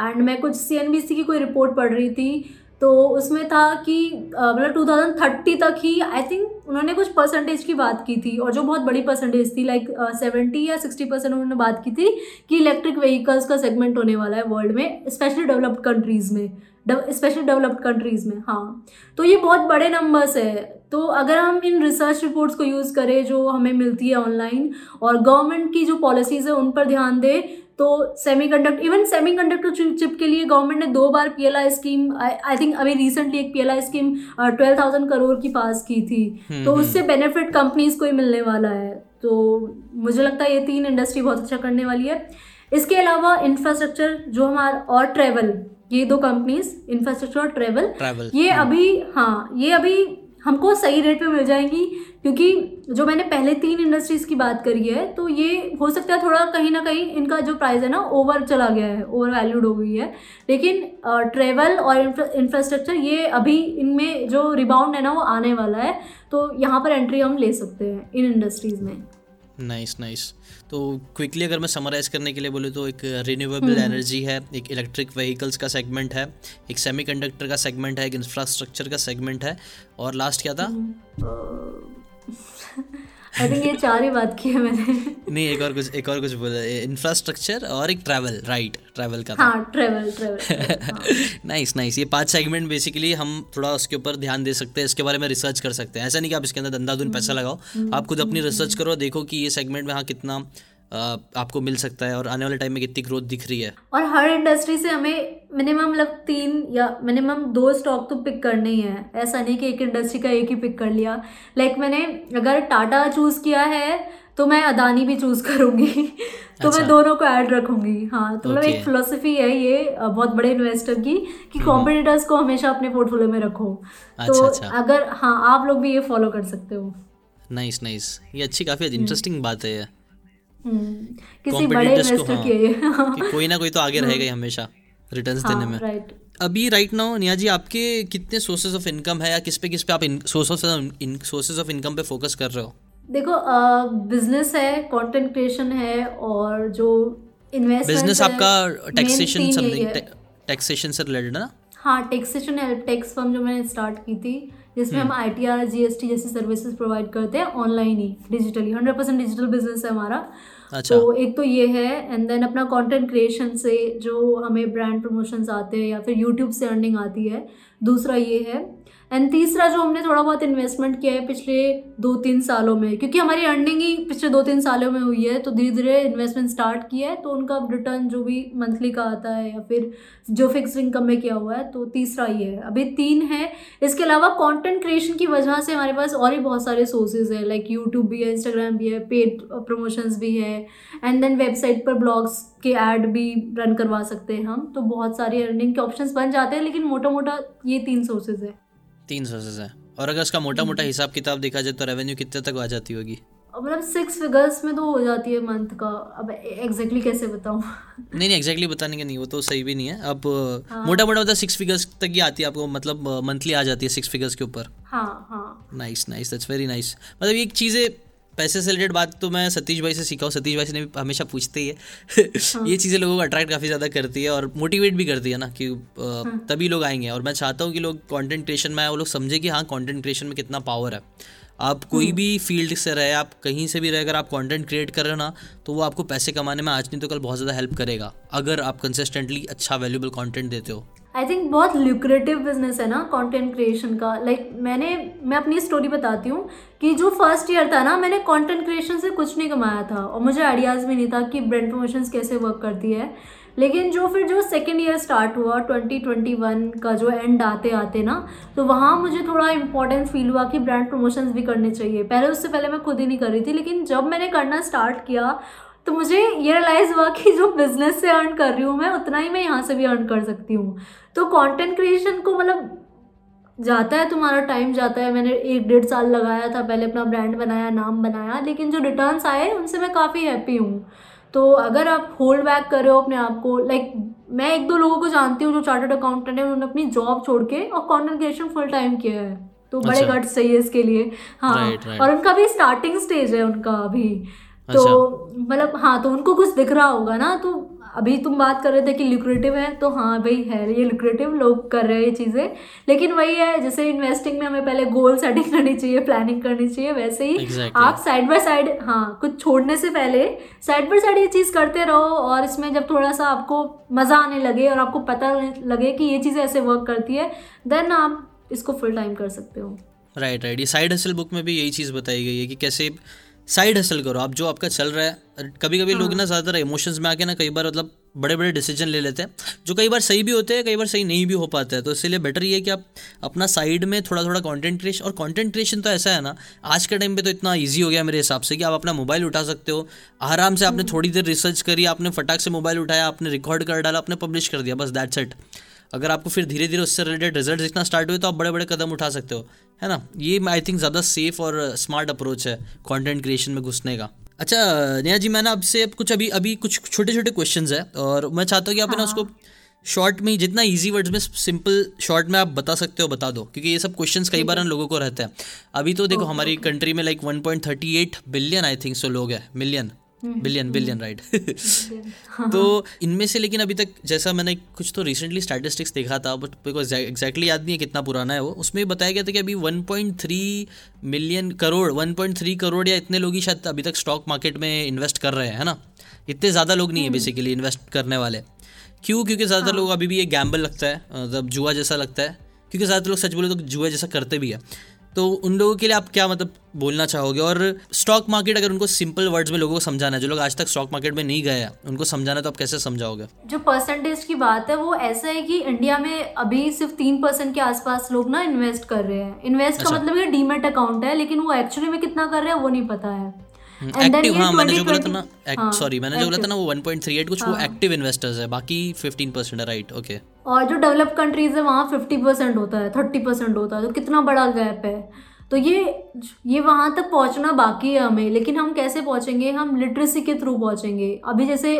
एंड मैं कुछ सीएनबीसी की कोई रिपोर्ट पढ़ रही थी तो उसमें था कि मतलब टू थाउज़ेंड थर्टी तक ही आई थिंक उन्होंने कुछ परसेंटेज की बात की थी, और जो बहुत बड़ी परसेंटेज थी लाइक सेवेंटी या सिक्सटी परसेंट उन्होंने बात की थी, कि इलेक्ट्रिक व्हीकल्स का सेगमेंट होने वाला है वर्ल्ड में स्पेशली डेवलप्ड कंट्रीज़ में. स्पेशली डेवलप्ड कंट्रीज़ में हाँ। तो ये बहुत बड़े नंबर्स है। तो अगर हम इन रिसर्च रिपोर्ट्स को यूज़ करें जो हमें मिलती है ऑनलाइन और गवर्नमेंट की जो पॉलिसीज़ है उन पर ध्यान दें तो semi conduct even semi conductor chip के लिए गवर्नमेंट ने दो बार P L I scheme I think अभी रिसेंटली एक P L I scheme twelve thousand crore की पास की थी। हम्म, तो हम्म। उससे बेनिफिट कंपनीज़ को ही मिलने वाला है। तो मुझे लगता है ये तीन इंडस्ट्री बहुत अच्छा करने वाली है। इसके अलावा इंफ्रास्ट्रक्चर जो हमारा और ट्रेवल ये दो कंपनीज़ इंफ्रास्ट्रक्चर और ट्रेवल ये हम्म। अभी हाँ ये अभी हमको सही रेट पे मिल जाएँगी क्योंकि जो मैंने पहले तीन इंडस्ट्रीज़ की बात करी है तो ये हो सकता है थोड़ा कहीं ना कहीं इनका जो प्राइस है ना ओवर चला गया है ओवर वैल्यूड हो गई है। लेकिन ट्रेवल और इंफ्रास्ट्रक्चर ये अभी इनमें जो रिबाउंड है ना वो आने वाला है तो यहाँ पर एंट्री हम ले सकते हैं इन इंडस्ट्रीज़ में। नाइस नाइस तो क्विकली अगर मैं समराइज़ करने के लिए बोलूँ तो एक रिन्यूएबल एनर्जी है एक इलेक्ट्रिक व्हीकल्स का सेगमेंट है एक सेमीकंडक्टर का सेगमेंट है एक इंफ्रास्ट्रक्चर का सेगमेंट है और लास्ट क्या था? हम्म, आई थिंक ये चार ही बात की है मैंने। नहीं एक और कुछ एक और कुछ बोला। इंफ्रास्ट्रक्चर और एक ट्रैवल राइट ट्रैवल का हाँ ट्रैवल ट्रैवल नाइस नाइस ये पाँच सेगमेंट बेसिकली हम थोड़ा उसके ऊपर ध्यान दे सकते हैं इसके बारे में रिसर्च कर सकते हैं। ऐसा नहीं कि आप इसके अंदर धंधा पैसा हम्म, लगाओ। हम्म, आप खुद अपनी रिसर्च हम्म, करो देखो कि ये सेगमेंट में हाँ कितना आपको मिल सकता है और आने वाले टाइम में कितनी ग्रोथ दिख रही है। और हर इंडस्ट्री से हमें मिनिमम मतलब तीन या मिनिमम दो स्टॉक तो पिक करने ही है। ऐसा नहीं कि एक इंडस्ट्री का एक ही पिक कर लिया। लाइक like मैंने अगर टाटा चूज़ किया है तो मैं अदानी भी चूज़ करूँगी। तो अच्छा। मैं दोनों को ऐड रखूँगी। हाँ तो मतलब एक फिलोसफी है ये बहुत बड़े इन्वेस्टर की कि कॉम्पिटिटर्स हम्म। को हमेशा अपने पोर्टफोलियो में रखो। अच्छा, तो अच्छा। अगर हाँ आप लोग भी ये फॉलो कर सकते हो। नाइस नाइस ये अच्छी काफ़ी इंटरेस्टिंग। बात है किसी बड़े इन्वेस्टर हाँ, कि कोई ना कोई तो आगे रहेगा ही हमेशा रिटर्न्स हाँ, देने में। राइट अभी राइट नाउ निया जी आपके कितने सोर्सेज ऑफ़ इनकम है या किस पे किस पे आप सोर्सेज ऑफ़ इनकम पे फोकस कर रहे हो? देखो बिज़नेस है कंटेंट क्रिएशन है और जो इन्वेस्टमेंट बिज़नेस आपका टैक्सेशन समथिंग टैक्सेशन से रिलेटेड है ना? हाँ टैक्सेशन हेल्प टैक्स फर्म जो मैंने स्टार्ट की थी जिसमें हम I T R G S T जैसी सर्विसेज़ प्रोवाइड करते हैं ऑनलाइन ही digitally hundred percent digital business है हमारा। अच्छा। तो एक तो ये है एंड देन अपना कंटेंट क्रिएशन से जो हमें ब्रांड प्रमोशंस आते हैं या फिर यूट्यूब से अर्निंग आती है दूसरा ये है एंड तीसरा जो हमने थोड़ा बहुत इन्वेस्टमेंट किया है पिछले दो तीन सालों में, क्योंकि हमारी अर्निंग ही पिछले दो तीन सालों में हुई है तो धीरे धीरे इन्वेस्टमेंट स्टार्ट किया है तो उनका रिटर्न जो भी मंथली का आता है या फिर जो फिक्स इनकम में किया हुआ है तो तीसरा ये है। अभी तीन है। इसके अलावा कॉन्टेंट क्रिएशन की वजह से हमारे पास और भी बहुत सारे सोर्सेज है लाइक यूट्यूब भी है इंस्टाग्राम भी है पेड प्रमोशंस भी है एंड देन वेबसाइट पर ब्लॉग्स के ऐड भी रन करवा सकते हैं हम तो बहुत सारी अर्निंग के ऑप्शंस बन जाते हैं, लेकिन मोटा मोटा ये तीन सोर्सेज है। तीन सोर्सेज से और अगर उसका मोटा मोटा हिसाब किताब देखा जाए तो रेवेन्यू कितने तक आ जाती होगी? मतलब सिक्स फिगर्स में तो हो जाती है मंथ का। अब एग्जैक्टली कैसे बताऊँ? नहीं नहीं एग्जैक्टली बताने का नहीं वो तो सही भी नहीं है। अब हाँ. मोटा मोटा मतलब सिक्स फिगर्स तक ही आती है आपको मतलब मंथली आ जाती है सिक्स फिगर्स के ऊपर। हाँ हाँ। Nice nice that's very nice मतलब ये चीज़ें पैसे से रिलेटेड बात तो मैं सतीश भाई से सीखा हूँ सतीश भाई से भी हमेशा पूछते ही है हाँ। ये चीज़ें लोगों को अट्रैक्ट काफ़ी ज़्यादा करती है और मोटिवेट भी करती है ना कि हाँ। तभी लोग आएँगे और मैं चाहता हूँ कि लोग कॉन्टेंट क्रिएशन में आए वो लोग समझे कि हाँ कॉन्टेंट क्रिएशन में कितना पावर है आप कोई हाँ। भी फ़ील्ड से रहे आप कहीं से भी रहे अगर आप कंटेंट क्रिएट कर रहे हो ना तो वो आपको पैसे कमाने में आज नहीं तो कल बहुत ज़्यादा हेल्प करेगा अगर आप कंसिस्टेंटली अच्छा वैल्यूबल कंटेंट देते हो। आई थिंक बहुत ल्यूक्रेटिव बिज़नेस है ना कंटेंट क्रिएशन का। लाइक like, मैंने मैं अपनी स्टोरी बताती हूँ कि जो फ़र्स्ट ईयर था ना मैंने कंटेंट क्रिएशन से कुछ नहीं कमाया था और मुझे आइडियाज़ भी नहीं था कि ब्रांड प्रमोशंस कैसे वर्क करती है। लेकिन जो फिर जो सेकेंड ईयर स्टार्ट हुआ 2021 का जो एंड आते आते ना तो वहाँ मुझे थोड़ा इंपॉर्टेंस फील हुआ कि ब्रांड प्रमोशंस भी करने चाहिए। पहले उससे पहले मैं खुद ही नहीं कर रही थी, लेकिन जब मैंने करना स्टार्ट किया तो मुझे ये रियलाइज़ हुआ कि जो बिज़नेस से अर्न कर रही हूँ मैं, उतना ही मैं यहाँ से भी अर्न कर सकती हूँ। तो कंटेंट क्रिएशन को मतलब जाता है, तुम्हारा टाइम जाता है। मैंने एक डेढ़ साल लगाया था, पहले अपना ब्रांड बनाया, नाम बनाया, लेकिन जो रिटर्न्स आए, उनसे मैं काफ़ी हैप्पी हूँ। तो अगर आप होल्ड बैक कर रहे हो अपने आप को लाइक मैं एक दो लोगों को जानती हूँ जो चार्टर्ड अकाउंटेंट है उन्होंने अपनी जॉब छोड़ के और कॉन्टेंट क्रिएशन फुल टाइम किया है तो बड़े गट्स अच्छा। चाहिए इसके लिए हाँ right, right. और उनका भी स्टार्टिंग स्टेज है उनका अभी तो अच्छा। मतलब हाँ तो उनको कुछ दिख रहा होगा ना तो अभी तुम बात कर रहे थे कि लिक्रेटिव है तो हाँ भाई है ये लिक्रेटिव लोग कर रहे हैं ये चीज़ें। लेकिन वही है जैसे इन्वेस्टिंग में हमें पहले गोल सेटिंग करनी चाहिए प्लानिंग करनी चाहिए वैसे ही exactly. आप साइड बाय साइड हाँ कुछ छोड़ने से पहले साइड बाय साइड ये चीज़ करते रहो और इसमें जब थोड़ा सा आपको मज़ा आने लगे और आपको पता लगे कि ये चीज़ें ऐसे वर्क करती है देन आप इसको फुल टाइम कर सकते हो। राइट राइट ये साइड हसल बुक में भी यही चीज़ बताई गई है कि कैसे साइड हसल करो आप जो आपका चल रहा है कभी कभी हाँ. लोग ना ज़्यादातर इमोशंस में आके ना कई बार मतलब बड़े बड़े डिसीज़न ले लेते हैं जो कई बार सही भी होते हैं कई बार सही नहीं भी हो पाते हैं तो इसलिए बेटर ये है कि आप अपना साइड में थोड़ा थोड़ा कंटेंट क्रिएशन और कंटेंट क्रिएशन तो ऐसा है ना आज के टाइम पे तो इतना ईजी हो गया मेरे हिसाब से कि आप अपना मोबाइल उठा सकते हो आराम से आपने हम्म। थोड़ी देर रिसर्च करी आपने फटाक से मोबाइल उठाया आपने रिकॉर्ड कर डाला आपने पब्लिश कर दिया बस दैट्स इट अगर आपको फिर धीरे धीरे उससे रिलेटेड रिज़ल्ट दिखना स्टार्ट हुए तो आप बड़े बड़े कदम उठा सकते हो। है ना? ये आई थिंक ज़्यादा सेफ़ और स्मार्ट अप्रोच है कंटेंट क्रिएशन में घुसने का। अच्छा नेहा जी मैंने आपसे अब कुछ अभी अभी कुछ छोटे छोटे क्वेश्चन है और मैं चाहता हूँ कि आप ना उसको शॉर्ट में जितना इजी वर्ड्स में सिंपल शॉर्ट में आप बता सकते हो बता दो। क्योंकि ये सब क्वेश्चंस कई बार लोगों को रहते हैं। अभी तो देखो हमारी कंट्री में like 1.38 billion I think so लोग हैं। मिलियन बिलियन बिलियन राइट तो इनमें से लेकिन अभी तक जैसा मैंने कुछ तो रिसेंटली स्टैटिस्टिक्स देखा था बट बिकॉज़ एग्जैक्टली याद नहीं है कितना पुराना है वो उसमें बताया गया था कि अभी 1.3 मिलियन करोड़ 1.3 करोड़ या इतने लोग ही शायद अभी तक स्टॉक मार्केट में इन्वेस्ट कर रहे हैं है ना? इतने ज़्यादा लोग नहीं है बेसिकली हम्म। इन्वेस्ट करने वाले। क्यों? क्योंकि ज़्यादातर हाँ। लोग अभी भी ये गैम्बल लगता है मतलब जुआ जैसा लगता है। क्योंकि ज़्यादातर लोग सच बोले तो जुआ जैसा करते भी है। तो उन लोगों के लिए आप क्या मतलब बोलना चाहोगे? और स्टॉक मार्केट अगर उनको सिंपल वर्ड्स में लोगों को समझाना है जो लोग आज तक स्टॉक मार्केट में नहीं गए उनको समझाना तो आप कैसे समझाओगे? जो परसेंटेज की बात है वो ऐसा है कि इंडिया में अभी सिर्फ़ तीन परसेंट के आसपास लोग ना इन्वेस्ट कर रहे हैं। इन्वेस्ट अच्छा। का मतलब ये डीमेट अकाउंट है लेकिन वो एक्चुअली में कितना कर रहे हैं वो नहीं पता है। एक्टिव हम्म, हाँ मैंने जो बोला था ना सॉरी हाँ, मैंने जो बोला था ना वो 1.38 कुछ वो एक्टिव हाँ। इन्वेस्टर्स है बाकी 15 परसेंट है राइट ओके और जो डेवलप कंट्रीज़ है वहाँ 50 परसेंट होता है 30 परसेंट होता है तो कितना बड़ा गैप है? तो ये ये वहाँ तक पहुँचना बाकी है हमें लेकिन हम कैसे पहुँचेंगे? हम लिटरेसी के थ्रू पहुँचेंगे। अभी जैसे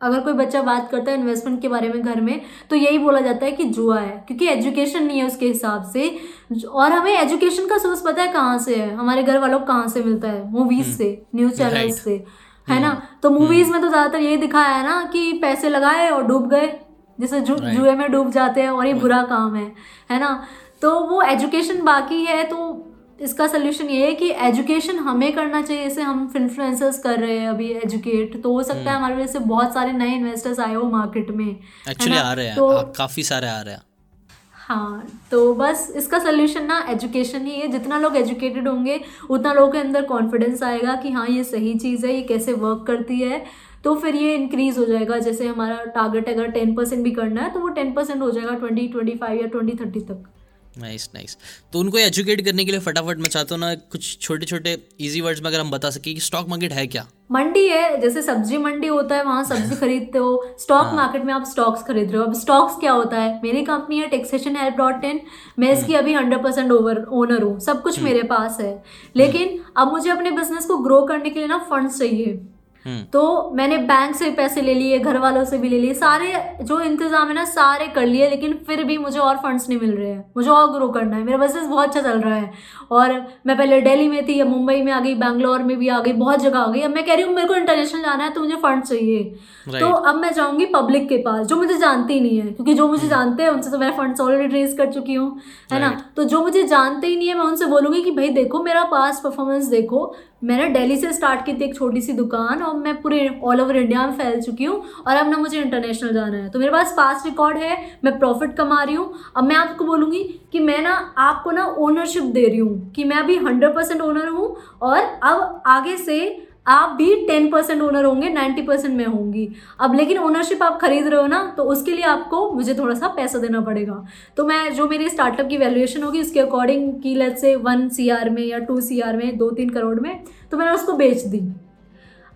अगर कोई बच्चा बात करता है इन्वेस्टमेंट के बारे में घर में तो यही बोला जाता है कि जुआ है क्योंकि एजुकेशन नहीं है उसके हिसाब से। और हमें एजुकेशन का सोर्स पता है कहाँ से है? हमारे घर वालों को कहाँ से मिलता है? Movies hmm. से न्यूज़ चैनल से है ना? हम्म। तो मूवीज़ हम्म। में तो ज़्यादातर यही दिखाया है ना कि पैसे लगाए और डूब गए। जैसे जु, right. जुए में डूब जाते हैं और ये बुरा काम है है ना? तो वो एजुकेशन बाकी है तो इसका सोल्यूशन ये है कि एजुकेशन हमें करना चाहिए। जैसे हम इन्फ्लुएंसर्स कर रहे हैं अभी एजुकेट तो हो सकता है हम्म। हमारे वजह से बहुत सारे नए इन्वेस्टर्स आए हो मार्केट में एक्चुअली आ रहे हैं तो काफ़ी सारे आ रहे हैं। हाँ तो बस इसका सोल्यूशन ना एजुकेशन ही है। जितना लोग एजुकेटेड होंगे उतना लोगों के अंदर कॉन्फिडेंस आएगा कि हाँ ये सही चीज़ है ये कैसे वर्क करती है। तो फिर ये इंक्रीज हो जाएगा। जैसे हमारा टारगेट अगर टेन परसेंट भी करना है तो वो टेन परसेंट हो जाएगा ट्वेंटी ट्वेंटी फाइव या ट्वेंटी थर्टी तक। नाइस नाइस तो उनको एजुकेट करने के लिए फटाफट मैं चाहता हूँ ना कुछ छोटे छोटे इजी वर्ड्स में अगर हम बता सके कि स्टॉक मार्केट है क्या? मंडी है जैसे सब्ज़ी मंडी होता है वहाँ सब्ज़ी खरीदते हो। स्टॉक हाँ. मार्केट में आप स्टॉक्स खरीद रहे हो। अब स्टॉक्स क्या होता है? मेरी कंपनी है टेक्सेशन हेल्प डॉट इन मैं इसकी हम्म। अभी हंड्रेड परसेंट ओवर ओनर हूँ। सब कुछ हम्म। मेरे पास है। लेकिन अब मुझे अपने बिज़नेस को ग्रो करने के लिए ना फंड्स चाहिए। हम्म। तो मैंने बैंक से पैसे ले लिए घर वालों से भी ले लिए सारे जो इंतज़ाम है ना सारे कर लिए लेकिन फिर भी मुझे और फंड्स नहीं मिल रहे हैं। मुझे और ग्रो करना है। मेरा बिज़नेस बहुत अच्छा चल रहा है। और मैं पहले दिल्ली में थी या मुंबई में आ गई बैंगलोर में भी आ गई बहुत जगह आ गई। अब मैं कह रही हूँ मेरे को इंटरनेशनल जाना है तो मुझे फंड चाहिए। तो अब मैं जाऊँगी पब्लिक के पास जो मुझे जानती नहीं है क्योंकि जो मुझे हम्म। जानते हैं उनसे तो मैं फंड्स ऑलरेडी रेज कर चुकी हूँ है ना? तो जो मुझे जानते ही नहीं है मैं उनसे बोलूँगी कि भाई देखो मेरा पास परफॉर्मेंस देखो मैंने दिल्ली से स्टार्ट की थी एक छोटी सी दुकान और मैं पूरे ऑल ओवर इंडिया में फैल चुकी हूँ और अब ना मुझे इंटरनेशनल जाना है। तो मेरे पास पास रिकॉर्ड है, मैं प्रॉफिट कमा रही हूँ। अब मैं आपको बोलूँगी कि मैं ना आपको ना ओनरशिप दे रही हूँ कि मैं अभी हंड्रेड परसेंट ओनर हूँ और अब आगे से आप भी टेन परसेंट ओनर होंगे नाइन्टी परसेंट में होंगी। अब लेकिन ओनरशिप आप खरीद रहे हो ना तो उसके लिए आपको मुझे थोड़ा सा पैसा देना पड़ेगा। तो मैं, जो मेरी स्टार्टअप की वैल्यूएशन होगी, उसके अकॉर्डिंग की लेट से वन सीआर में या टू सीआर में, दो तीन करोड़ में तो मैंने उसको बेच दी।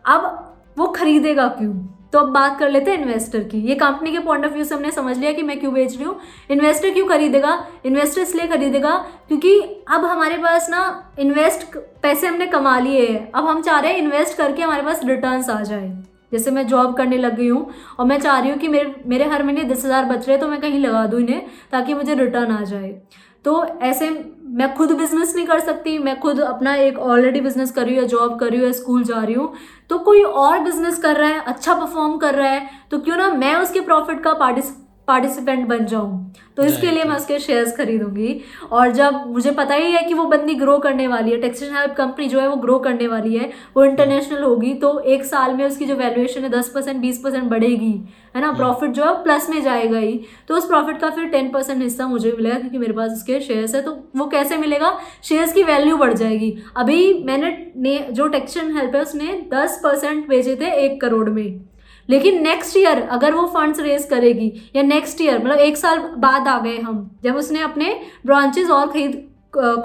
अब वो खरीदेगा क्यों? तो अब बात कर लेते हैं इन्वेस्टर की। ये कंपनी के पॉइंट ऑफ़ व्यू से हमने समझ लिया कि मैं क्यों बेच रही हूँ। इन्वेस्टर क्यों खरीदेगा? इन्वेस्टर इसलिए खरीदेगा क्योंकि अब हमारे पास ना इन्वेस्ट पैसे हमने कमा लिए हैं। अब हम चाह रहे हैं इन्वेस्ट करके हमारे पास रिटर्न्स आ जाए। जैसे मैं जॉब करने लग गई हूँ और मैं चाह रही हूँ कि मेरे मेरे हर महीने दस हज़ार बच रहे हैं तो मैं कहीं लगा दूँ इन्हें ताकि मुझे रिटर्न आ जाए। तो ऐसे मैं खुद बिज़नेस नहीं कर सकती, मैं खुद अपना एक ऑलरेडी बिज़नेस कर रही हूँ जॉब कर रही हूँ स्कूल जा रही हूँ तो कोई और बिज़नेस कर रहा है अच्छा परफॉर्म कर रहा है तो क्यों ना मैं उसके प्रॉफिट का पार्टिस पार्टिसिपेंट बन जाऊँ। तो इसके लिए मैं उसके शेयर्स खरीदूँगी। और जब मुझे पता ही है कि वो बंदी ग्रो करने वाली है टेक्सटाइल हेल्प कंपनी जो है वो ग्रो करने वाली है वो इंटरनेशनल होगी तो एक साल में उसकी जो वैल्यूएशन है दस परसेंट बीस परसेंट बढ़ेगी है ना? प्रॉफिट। जो है प्लस में जाएगा ही। तो उस प्रॉफिट का फिर टेन परसेंट हिस्सा मुझे मिलेगा क्योंकि मेरे पास उसके शेयर्स है तो वो कैसे मिलेगा? शेयर्स की वैल्यू बढ़ जाएगी। अभी मैंने जो टेक्सटाइल हेल्प है उसने दस परसेंट भेजे थे एक करोड़ में। लेकिन नेक्स्ट ईयर अगर वो फंड्स रेज करेगी, या नेक्स्ट ईयर मतलब एक साल बाद आ गए हम, जब उसने अपने ब्रांचेस और खरीद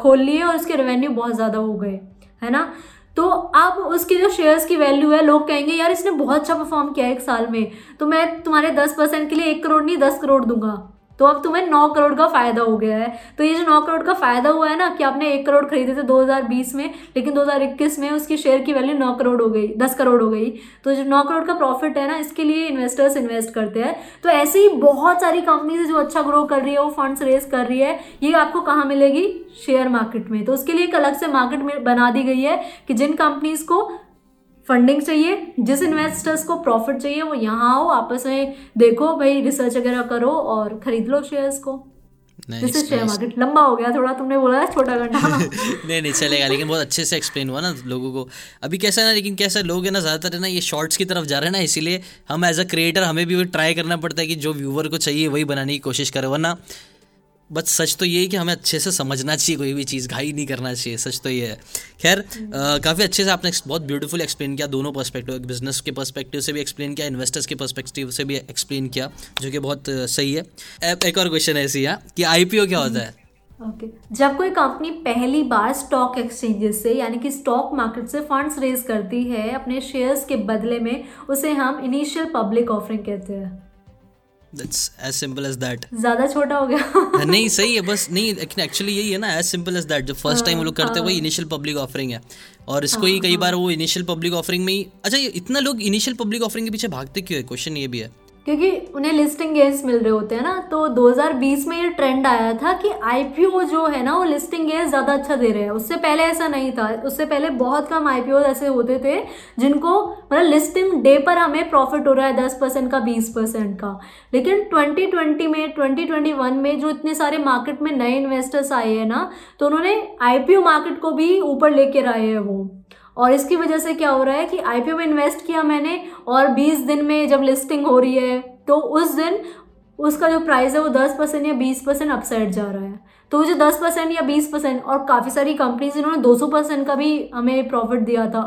खोल लिए और उसके रेवेन्यू बहुत ज़्यादा हो गए, है ना? तो अब उसके जो शेयर्स की वैल्यू है, लोग कहेंगे, यार, इसने बहुत अच्छा परफॉर्म किया एक साल में तो मैं तुम्हारे दस परसेंट के लिए एक करोड़ नहीं, दस करोड़ दूँगा। तो अब तुम्हें नौ करोड़ का फ़ायदा हो गया है। तो ये जो नौ करोड़ का फ़ायदा हुआ है ना कि आपने एक करोड़ खरीदे थे 2020 में, लेकिन 2021 में उसकी शेयर की वैल्यू नौ करोड़ हो गई, दस करोड़ हो गई। तो जो नौ करोड़ का प्रॉफिट है ना, इसके लिए इन्वेस्टर्स इन्वेस्ट करते हैं। तो ऐसी ही बहुत सारी कंपनीज़ जो अच्छा ग्रो कर रही है, वो फंड्स रेज कर रही है। ये आपको कहाँ मिलेगी? शेयर मार्केट में। तो उसके लिए एक अलग से मार्केट बना दी गई है कि जिन कंपनीज़ को फंडिंग चाहिए जिस इन्वेस्टर्स को प्रॉफिट चाहिए वो यहाँ आओ आपस में देखो भाई रिसर्च वगैरह करो और खरीद लो शेयर्स को। शेयर मार्केट लंबा हो गया थोड़ा तुमने बोला छोटा नहीं नहीं चलेगा लेकिन बहुत अच्छे से एक्सप्लेन हुआ ना लोगों को। अभी कैसा है ना लेकिन कैसा लोग है ना ज़्यादातर है ना ये शॉर्ट्स की तरफ़ जा रहे हैं ना इसीलिए हम एज अ क्रिएटर हमें भी ट्राई करना पड़ता है कि जो व्यूवर को चाहिए वही बनाने की कोशिश करें वरना बट सच तो ये है कि हमें अच्छे से समझना चाहिए कोई भी चीज़ घाई नहीं करना चाहिए सच तो ये है। खैर काफ़ी अच्छे से आपने बहुत ब्यूटीफुल एक्सप्लेन किया दोनों पर्सपेक्टिव बिज़नेस के पर्सपेक्टिव से भी एक्सप्लेन किया इन्वेस्टर्स के पर्सपेक्टिव से भी एक्सप्लेन किया जो कि बहुत सही है। एक और क्वेश्चन ऐसी है कि IPO क्या होता है? Okay okay. जब कोई कंपनी पहली बार स्टॉक एक्सचेंजेस से यानी कि स्टॉक मार्केट से फंड्स रेज करती है अपने शेयर्स के बदले में उसे हम इनिशियल पब्लिक ऑफरिंग कहते हैं। That's as simple as that ज़्यादा छोटा हो गया। नहीं सही है बस नहीं एक्चुअली यही है ना एज सिंपल एज दैट जो फ़र्स्ट टाइम वो लोग करते हैं वही इनिशियल पब्लिक ऑफरिंग है। और इसको ही हाँ, कई हाँ। बार वो इनिशियल पब्लिक ऑफरिंग में ही अच्छा इतना लोग इनिशियल पब्लिक ऑफरिंग के पीछे भागते क्यों है? क्वेश्चन ये भी है। क्योंकि उन्हें लिस्टिंग गेंस मिल रहे होते हैं ना तो 2020 में ये ट्रेंड आया था कि आईपीओ जो है ना, वो लिस्टिंग गेंस ज़्यादा अच्छा दे रहे हैं। उससे पहले ऐसा नहीं था। उससे पहले बहुत कम आईपीओ ऐसे होते थे, जिनको मतलब लिस्टिंग डे पर हमें प्रॉफिट हो रहा है दस परसेंट का, बीस परसेंट का। लेकिन 2020 में 2021 में जो इतने सारे मार्केट में नए इन्वेस्टर्स आए हैं ना तो उन्होंने आईपीओ मार्केट को भी ऊपर लेकर आए हैं वो। और इसकी वजह से क्या हो रहा है कि आईपीओ में इन्वेस्ट किया मैंने और 20 दिन में जब लिस्टिंग हो रही है तो उस दिन उसका जो प्राइस है वो 10 परसेंट या 20 परसेंट अपसाइड जा रहा है। तो जो 10 परसेंट या 20 परसेंट और काफ़ी सारी कंपनीज़ इन्होंने 200 परसेंट का भी हमें प्रॉफिट दिया था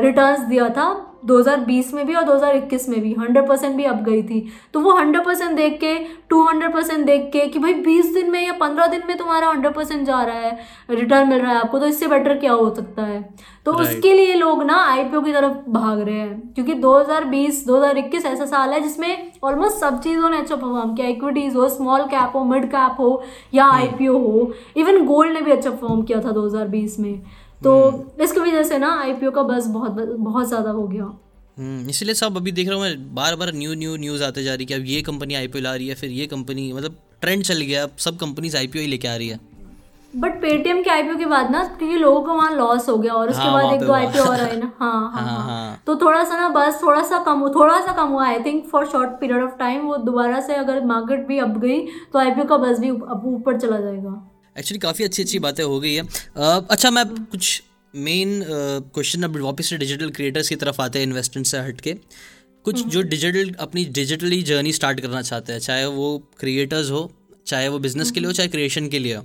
रिटर्न्स दिया था 2020 में भी और 2021 में भी 100 परसेंट भी अब गई थी तो वो 100 परसेंट देख के 200 परसेंट देख के कि भाई 20 दिन में या 15 दिन में तुम्हारा 100 परसेंट जा रहा है रिटर्न मिल रहा है आपको तो इससे बेटर क्या हो सकता है तो right. उसके लिए लोग ना आईपीओ की तरफ़ भाग रहे हैं क्योंकि 2020 2021 ऐसा साल है जिसमें ऑलमोस्ट सब चीज़ों ने अच्छा परफॉर्म किया इक्विटीज़ हो स्मॉल कैप हो मिड कैप हो या आईपीओ hmm. हो इवन गोल्ड ने भी अच्छा परफॉर्म किया था 2020 में तो हम्म। इसकी वजह से ना आईपीओ का बस बहुत बहुत ज़्यादा हो गया। हम्म, इसलिए सब अभी देख रहा हूँ मैं बार बार न्यू न्यू न्यूज़ आते जा रही है कि अब ये कंपनी आईपीओ ला रही है फिर ये कंपनी मतलब ट्रेंड चल गया अब सब कंपनीज़ आई ही लेके आ रही है। बट पेटीएम के आईपीओ के बाद ना क्योंकि लोगों को वहाँ लॉस हो गया और उसके हाँ, बाद एक दो आईपीओ और आए ना। हाँ हाँ, हाँ, हाँ, हाँ। तो थोड़ा सा ना बस थोड़ा सा कम थोड़ा सा कम हुआ I think for short period of time वो दोबारा से अगर मार्केट भी अब गई तो आईपीओ का बस भी ऊपर चला जाएगा। एक्चुअली काफ़ी अच्छी अच्छी बातें हो गई है अच्छा मैं कुछ मेन क्वेश्चन अब वापस से डिजिटल क्रिएटर्स की तरफ़ आते हैं इन्वेस्टमेंट से हट के कुछ हम्म। जो डिजिटल अपनी डिजिटली जर्नी स्टार्ट करना चाहते हैं चाहे वो क्रिएटर्स हो चाहे वो बिज़नेस के लिए हो हम्म। चाहे क्रिएशन के लिए हो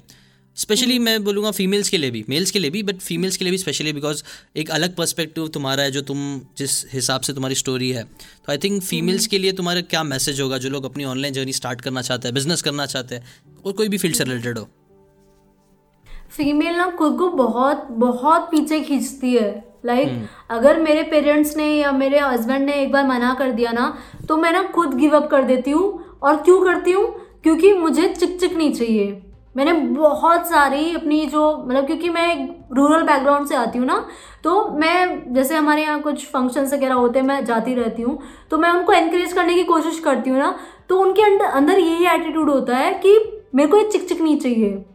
स्पेशली हम्म। मैं बोलूँगा फीमेल्स के लिए भी मेल्स के लिए भी बट फीमेल्स के लिए भी स्पेशली बिकॉज़ एक अलग पर्सपेक्टिव तुम्हारा है जो तुम जिस हिसाब से तुम्हारी स्टोरी है तो आई थिंक फीमेल्स के लिए तुम्हारा क्या मैसेज होगा जो लोग अपनी ऑनलाइन जर्नी स्टार्ट करना चाहते हैं बिज़नेस करना चाहते हैं और कोई भी फ़ील्ड से रिलेटेड हो फीमेल ना खुद को बहुत बहुत पीछे खींचती है। Like like, hmm. अगर मेरे पेरेंट्स ने या मेरे हस्बैंड ने एक बार मना कर दिया ना तो मैं ना खुद गिव अप कर देती हूँ। और क्यों करती हूँ? क्योंकि मुझे चिक चिक नहीं चाहिए। मैंने बहुत सारी अपनी जो मतलब क्योंकि मैं एक रूरल बैकग्राउंड से आती हूँ ना तो मैं जैसे हमारे यहाँ कुछ फ़ंक्शंस वगैरह होते हैं मैं जाती रहती हूँ। तो मैं उनको इनक्रेज करने की कोशिश करती हूँ ना तो उनके अंदर अंदर यही एटीट्यूड होता है कि मेरे को ये चिक चिक नहीं चाहिए।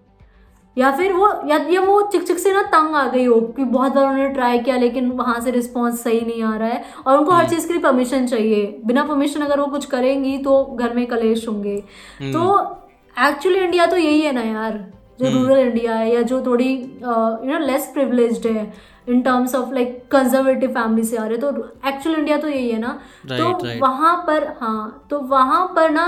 या फिर वो या ये वो चिक चिक से ना तंग आ गई हो कि बहुत बार उन्होंने ट्राई किया लेकिन वहाँ से रिस्पॉन्स सही नहीं आ रहा है और उनको हर हम्म। चीज़ के लिए परमिशन चाहिए बिना परमिशन अगर वो कुछ करेंगी तो घर में कलेश होंगे हम्म। तो एक्चुअली इंडिया तो यही है ना यार जो रूरल हम्म। इंडिया है या जो थोड़ी यू नो लेस प्रिवलेज है in terms of like conservative family से आ रहे तो एक्चुअल इंडिया तो यही है ना right, तो right. वहाँ पर हाँ तो वहाँ पर ना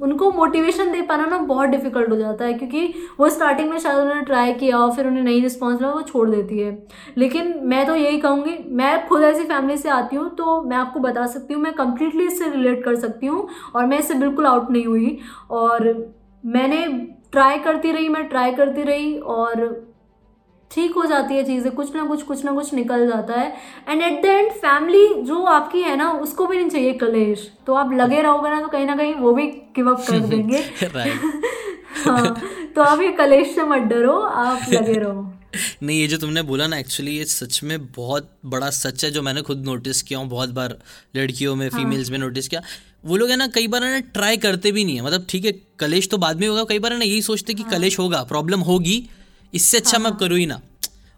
उनको मोटिवेशन दे पाना ना बहुत डिफ़िकल्ट हो जाता है, क्योंकि वो स्टार्टिंग में शायद उन्होंने ट्राई किया और फिर उन्हें नहीं रिस्पॉन्स मिला, वो छोड़ देती है। लेकिन मैं तो यही कहूँगी, मैं खुद ऐसी फैमिली से आती हूँ तो मैं आपको बता सकती हूँ, मैं कम्प्लीटली इससे रिलेट कर सकती हूँ और मैं इससे बिल्कुल आउट नहीं हुई। और मैंने ट्राई करती रही, मैं ट्राई करती रही और ठीक हो जाती है चीज़ें कुछ ना कुछ कुछ ना कुछ निकल जाता है। And at the end family जो आपकी है ना उसको भी नहीं चाहिए कलेश। तो आप लगे रहोगे ना तो कहीं ना कहीं वो भी गिव अप कर देंगे। हाँ तो आप ये कलेश से मत डरो आप लगे रहो। नहीं ये जो तुमने बोला ना एक्चुअली ये सच में बहुत बड़ा सच है जो मैंने खुद नोटिस किया हूँ बहुत बार लड़कियों में हाँ. फीमेल्स में नोटिस किया। वो लोग है ना कई बार ना ट्राई करते भी नहीं है। मतलब ठीक है कलेश तो बाद में होगा कई बार ना यही सोचते कि हाँ. कलेश होगा प्रॉब्लम होगी इससे अच्छा हाँ। मैं करूँ ही ना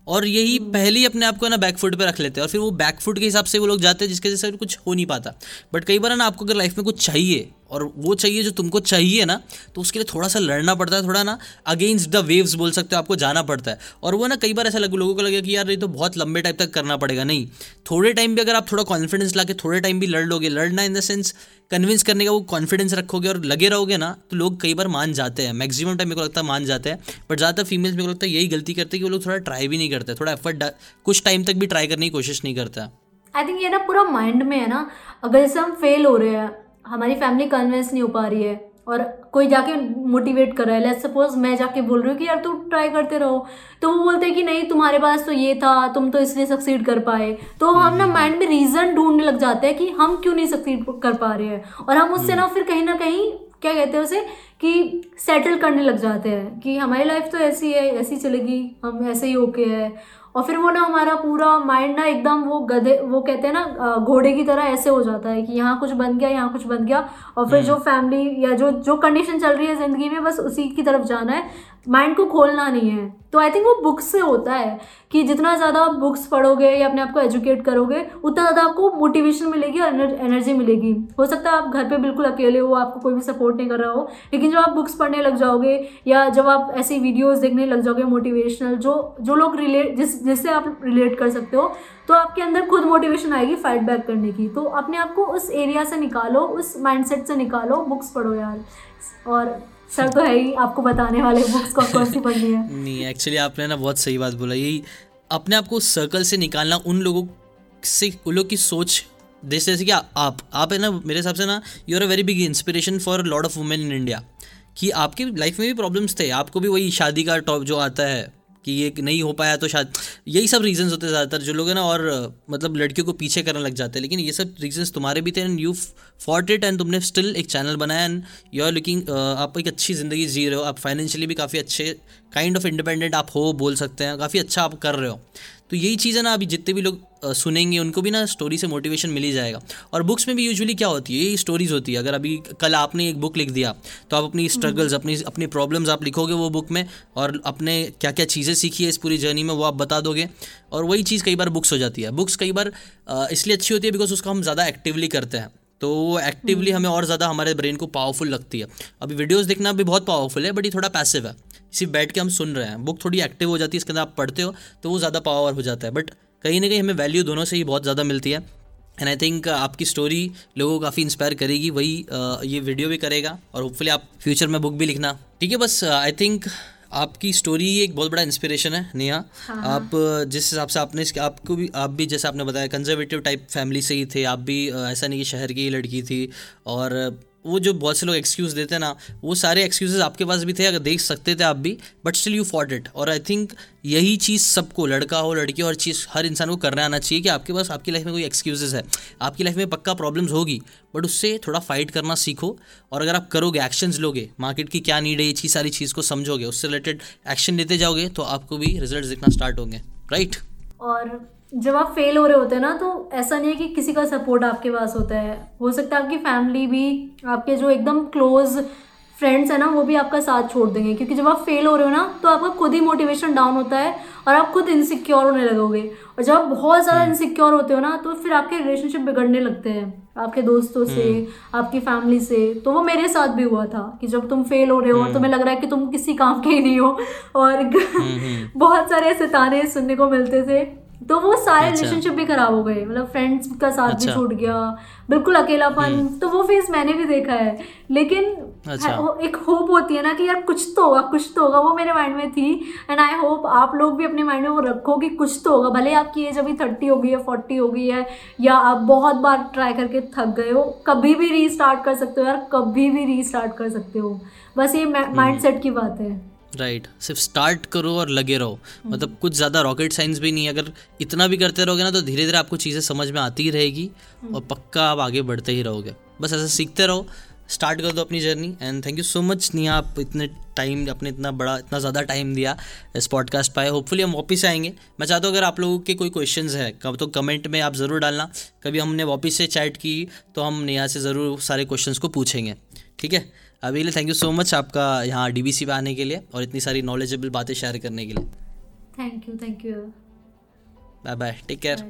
और यही हम्म। पहले ही अपने आप को ना बैकफुट पे रख लेते हैं और फिर वो बैकफुट के हिसाब से वो लोग जाते हैं जिसके जैसे कुछ हो नहीं पाता बट कई बार ना आपको अगर लाइफ में कुछ चाहिए और वो चाहिए जो तुमको चाहिए ना तो उसके लिए थोड़ा सा लड़ना पड़ता है, थोड़ा ना अगेंस्ट द वेव्स बोल सकते हो आपको, जाना पड़ता है। और वो ना कई बार ऐसा लगे, लोगों को लगे कि यार ये तो बहुत लंबे टाइम तक करना पड़ेगा। नहीं, थोड़े टाइम भी अगर आप थोड़ा कॉन्फिडेंस ला के थोड़े टाइम भी लड़ लोगे, लड़ना इन द सेंस कन्विंस करने का वो कॉन्फिडेंस रखोगे और लगे रहोगे ना तो लोग कई बार मान जाते हैं। मैक्सिमम टाइम मेरे को लगता है मान जाते हैं बट ज़्यादातर फीमेल्स मेरे को लगता है यही गलती करते हैं कि वो लोग थोड़ा ट्राई भी नहीं करते, थोड़ा एफर्ट कुछ टाइम तक भी ट्राई करने की कोशिश नहीं करता। आई थिंक ये ना पूरा माइंड में है ना, अगर जैसे हम फेल हो रहे हैं हमारी फैमिली कन्विंस नहीं हो पा रही है और कोई जाके मोटिवेट कर रहा है। लेट्स सपोज़ मैं जाके बोल रही हूँ कि यार तू ट्राई करते रहो। तो वो बोलते हैं कि नहीं तुम्हारे पास तो ये था तुम तो इसलिए सक्सीड कर पाए। तो हम ना माइंड में रीज़न ढूँढने लग जाते हैं कि हम क्यों नहीं सक्सीड कर पा रहे हैं। और हम उससे ना फिर कहीं ना कहीं क्या कहते हैं उसे कि सेटल करने लग जाते हैं कि हमारी लाइफ तो ऐसी है ऐसी चलेगी हम ऐसे ही ओके है। और फिर वो ना हमारा पूरा माइंड ना एकदम वो गधे वो कहते हैं ना घोड़े की तरह ऐसे हो जाता है कि यहाँ कुछ बन गया यहाँ कुछ बन गया और फिर जो फैमिली हम्म। या जो जो कंडीशन चल रही है ज़िंदगी में बस उसी की तरफ़ जाना है माइंड को खोलना नहीं है। तो आई थिंक वो बुक्स से होता है कि जितना ज़्यादा आप बुक्स पढ़ोगे या अपने आप को एजुकेट करोगे, उतना ज़्यादा आपको मोटिवेशन मिलेगी और एनर्जी मिलेगी। हो सकता है आप घर पे बिल्कुल अकेले हो, आपको कोई भी सपोर्ट नहीं कर रहा हो, लेकिन जब आप बुक्स पढ़ने लग जाओगे या जब आप ऐसी वीडियोज़ देखने लग जाओगे मोटिवेशनल जो जो लोग रिलेट जिस, जिससे आप रिलेट कर सकते हो तो आपके अंदर खुद मोटिवेशन आएगी फाइट बैक करने की। तो अपने आप को उस एरिया से निकालो, उस माइंडसेट से निकालो बुक्स पढ़ो यार। और सर तो है ही, आपको बताने वाले बुक्स कौन कौन सी पढ़नी है? नहीं एक्चुअली आपने ना बहुत सही बात बोला। यही अपने आप को सर्कल से निकालना, उन लोगों से, उन लोग की सोच, जैसे जैसे कि आप आप है ना, मेरे हिसाब से ना you are a very big inspiration for lot of women in India कि आपकी लाइफ में भी प्रॉब्लम्स थे, आपको भी वही शादी का टॉप जो आता है कि ये नहीं हो पाया तो शायद, यही सब रीजंस होते हैं ज़्यादातर जो लोग हैं ना, और मतलब लड़कियों को पीछे करने लग जाते हैं। लेकिन ये सब रीजंस तुम्हारे भी थे and you fought it and तुमने स्टिल एक चैनल बनाया एंड यू आर लुकिंग आप एक अच्छी ज़िंदगी जी रहे हो। आप फाइनेंशियली भी काफ़ी अच्छे काइंड ऑफ़ इंडिपेंडेंट आप हो बोल सकते हैं। काफ़ी अच्छा आप कर रहे हो। तो यही चीज़ है ना, अभी जितने भी लोग सुनेंगे, उनको भी ना स्टोरी से मोटिवेशन मिल ही जाएगा। और बुक्स में भी यूजुअली क्या होती है, यही स्टोरीज होती है। अगर अभी कल आपने एक बुक लिख दिया तो आप अपनी स्ट्रगल्स अपनी अपनी प्रॉब्लम्स आप लिखोगे वो बुक में, और अपने क्या क्या चीज़ें सीखी है इस पूरी जर्नी में, वो आप बता दोगे। और वही चीज़ कई बार बुक्स हो जाती है। बुक्स कई बार इसलिए अच्छी होती है बिकॉज़ उसको हम ज़्यादा एक्टिवली करते हैं। तो वो एक्टिवली हमें और ज़्यादा हमारे ब्रेन को पावरफुल लगती है। अभी वीडियोस देखना भी बहुत पावरफुल है बट ये थोड़ा पैसिव है। सिर्फ़ बैठ के हम सुन रहे हैं। बुक थोड़ी एक्टिव हो जाती है इसके अंदर आप पढ़ते हो तो वो ज़्यादा पावर हो जाता है। बट कहीं ना कहीं हमें वैल्यू दोनों से ही बहुत ज़्यादा मिलती है। एंड आई थिंक आपकी स्टोरी लोगों को काफ़ी इंस्पायर करेगी वही uh, ये वीडियो भी करेगा और होपफुली आप फ्यूचर में बुक भी लिखना। ठीक है बस आई uh, थिंक आपकी स्टोरी एक बहुत बड़ा इंस्पिरेशन है नेहा। हाँ, हाँ। आप uh, जिस हिसाब से आपने आपको भी आप भी जैसे आपने बताया कंजर्वेटिव टाइप फैमिली से ही थे आप भी ऐसा नहीं कि शहर की लड़की थी और वो जो बहुत से लोग एक्सक्यूज़ देते हैं ना, वो सारे एक्सक्यूज़ आपके पास भी थे, अगर देख सकते थे आप भी but still you fought it और आई थिंक यही चीज़ सबको, लड़का हो, लड़की हो, हर चीज़, हर इंसान को करना आना चाहिए कि आपके पास, आपकी लाइफ में कोई एक्सक्यूज़ है। आपकी लाइफ में पक्का प्रॉब्लम्स होगी बट उससे थोड़ा फाइट करना सीखो। और अगर आप करोगे एक्शंस लोगे मार्केट की क्या नीड है, ये चीज़, सारी चीज़ को समझोगे, उससे रिलेटेड एक्शन लेते जाओगे तो आपको भी रिज़ल्ट दिखना स्टार्ट होंगे। राइट और जब आप फेल हो रहे होते हैं ना तो ऐसा नहीं है कि किसी का सपोर्ट आपके पास होता है। हो सकता है आपकी फैमिली भी आपके जो एकदम क्लोज फ्रेंड्स है ना वो भी आपका साथ छोड़ देंगे। क्योंकि जब आप फेल हो रहे हो ना तो आपका खुद ही मोटिवेशन डाउन होता है और आप खुद इनसिक्योर होने लगोगे। और जब आप बहुत ज़्यादा इनसिक्योर हम्म। होते हो ना तो फिर आपके रिलेशनशिप बिगड़ने लगते हैं। आपके दोस्तों से हम्म। आपकी फैमिली से। तो वो मेरे साथ भी हुआ था कि जब तुम फेल हो रहे हो और हम्म। तुम्हें लग रहा है कि तुम किसी काम के ही नहीं हो। और बहुत सारे ऐसे ताने सुनने को मिलते थे। तो वो सारे रिलेशनशिप अच्छा। भी खराब हो गए मतलब फ्रेंड्स का साथ अच्छा। भी छूट गया बिल्कुल अकेलापन हम्म। तो वो फ़ेज़ मैंने भी देखा है लेकिन अच्छा। है, एक होप होती है ना कि यार कुछ तो होगा कुछ तो होगा वो मेरे माइंड में थी एंड आई होप आप लोग भी अपने माइंड में वो रखो कि कुछ तो होगा भले आपकी एज अभी थर्टी हो गई है फोर्टी हो गई है या आप बहुत बार ट्राई करके थक गए हो कभी भी रीस्टार्ट कर सकते हो यार कभी भी रीस्टार्ट कर सकते हो बस ये माइंड हम्म। सेट की बात है राइट right. सिर्फ़ स्टार्ट करो और लगे रहो। मतलब कुछ ज़्यादा रॉकेट साइंस भी नहीं अगर इतना भी करते रहोगे ना तो धीरे धीरे आपको चीज़ें समझ में आती ही रहेगी और पक्का आप आगे बढ़ते ही रहोगे। बस ऐसा सीखते रहो स्टार्ट कर दो अपनी journey and thank you so much Niya आप इतने टाइम अपने इतना बड़ा इतना ज़्यादा टाइम दिया इस पॉडकास्ट पाए होपफुली हम वापस आएँगे। मैं चाहता हूँ अगर आप लोगों के कोई क्वेश्चन है कब तो कमेंट में आप ज़रूर डालना। कभी हमने वापस से चैट की तो हम नेहा से ज़रूर सारे क्वेश्चन को पूछेंगे। ठीक है? अभी थैंक यू सो मच आपका यहाँ डी बी सी पे आने के लिए और इतनी सारी नॉलेजेबल बातें शेयर करने के लिए। Thank you thank you bye bye take care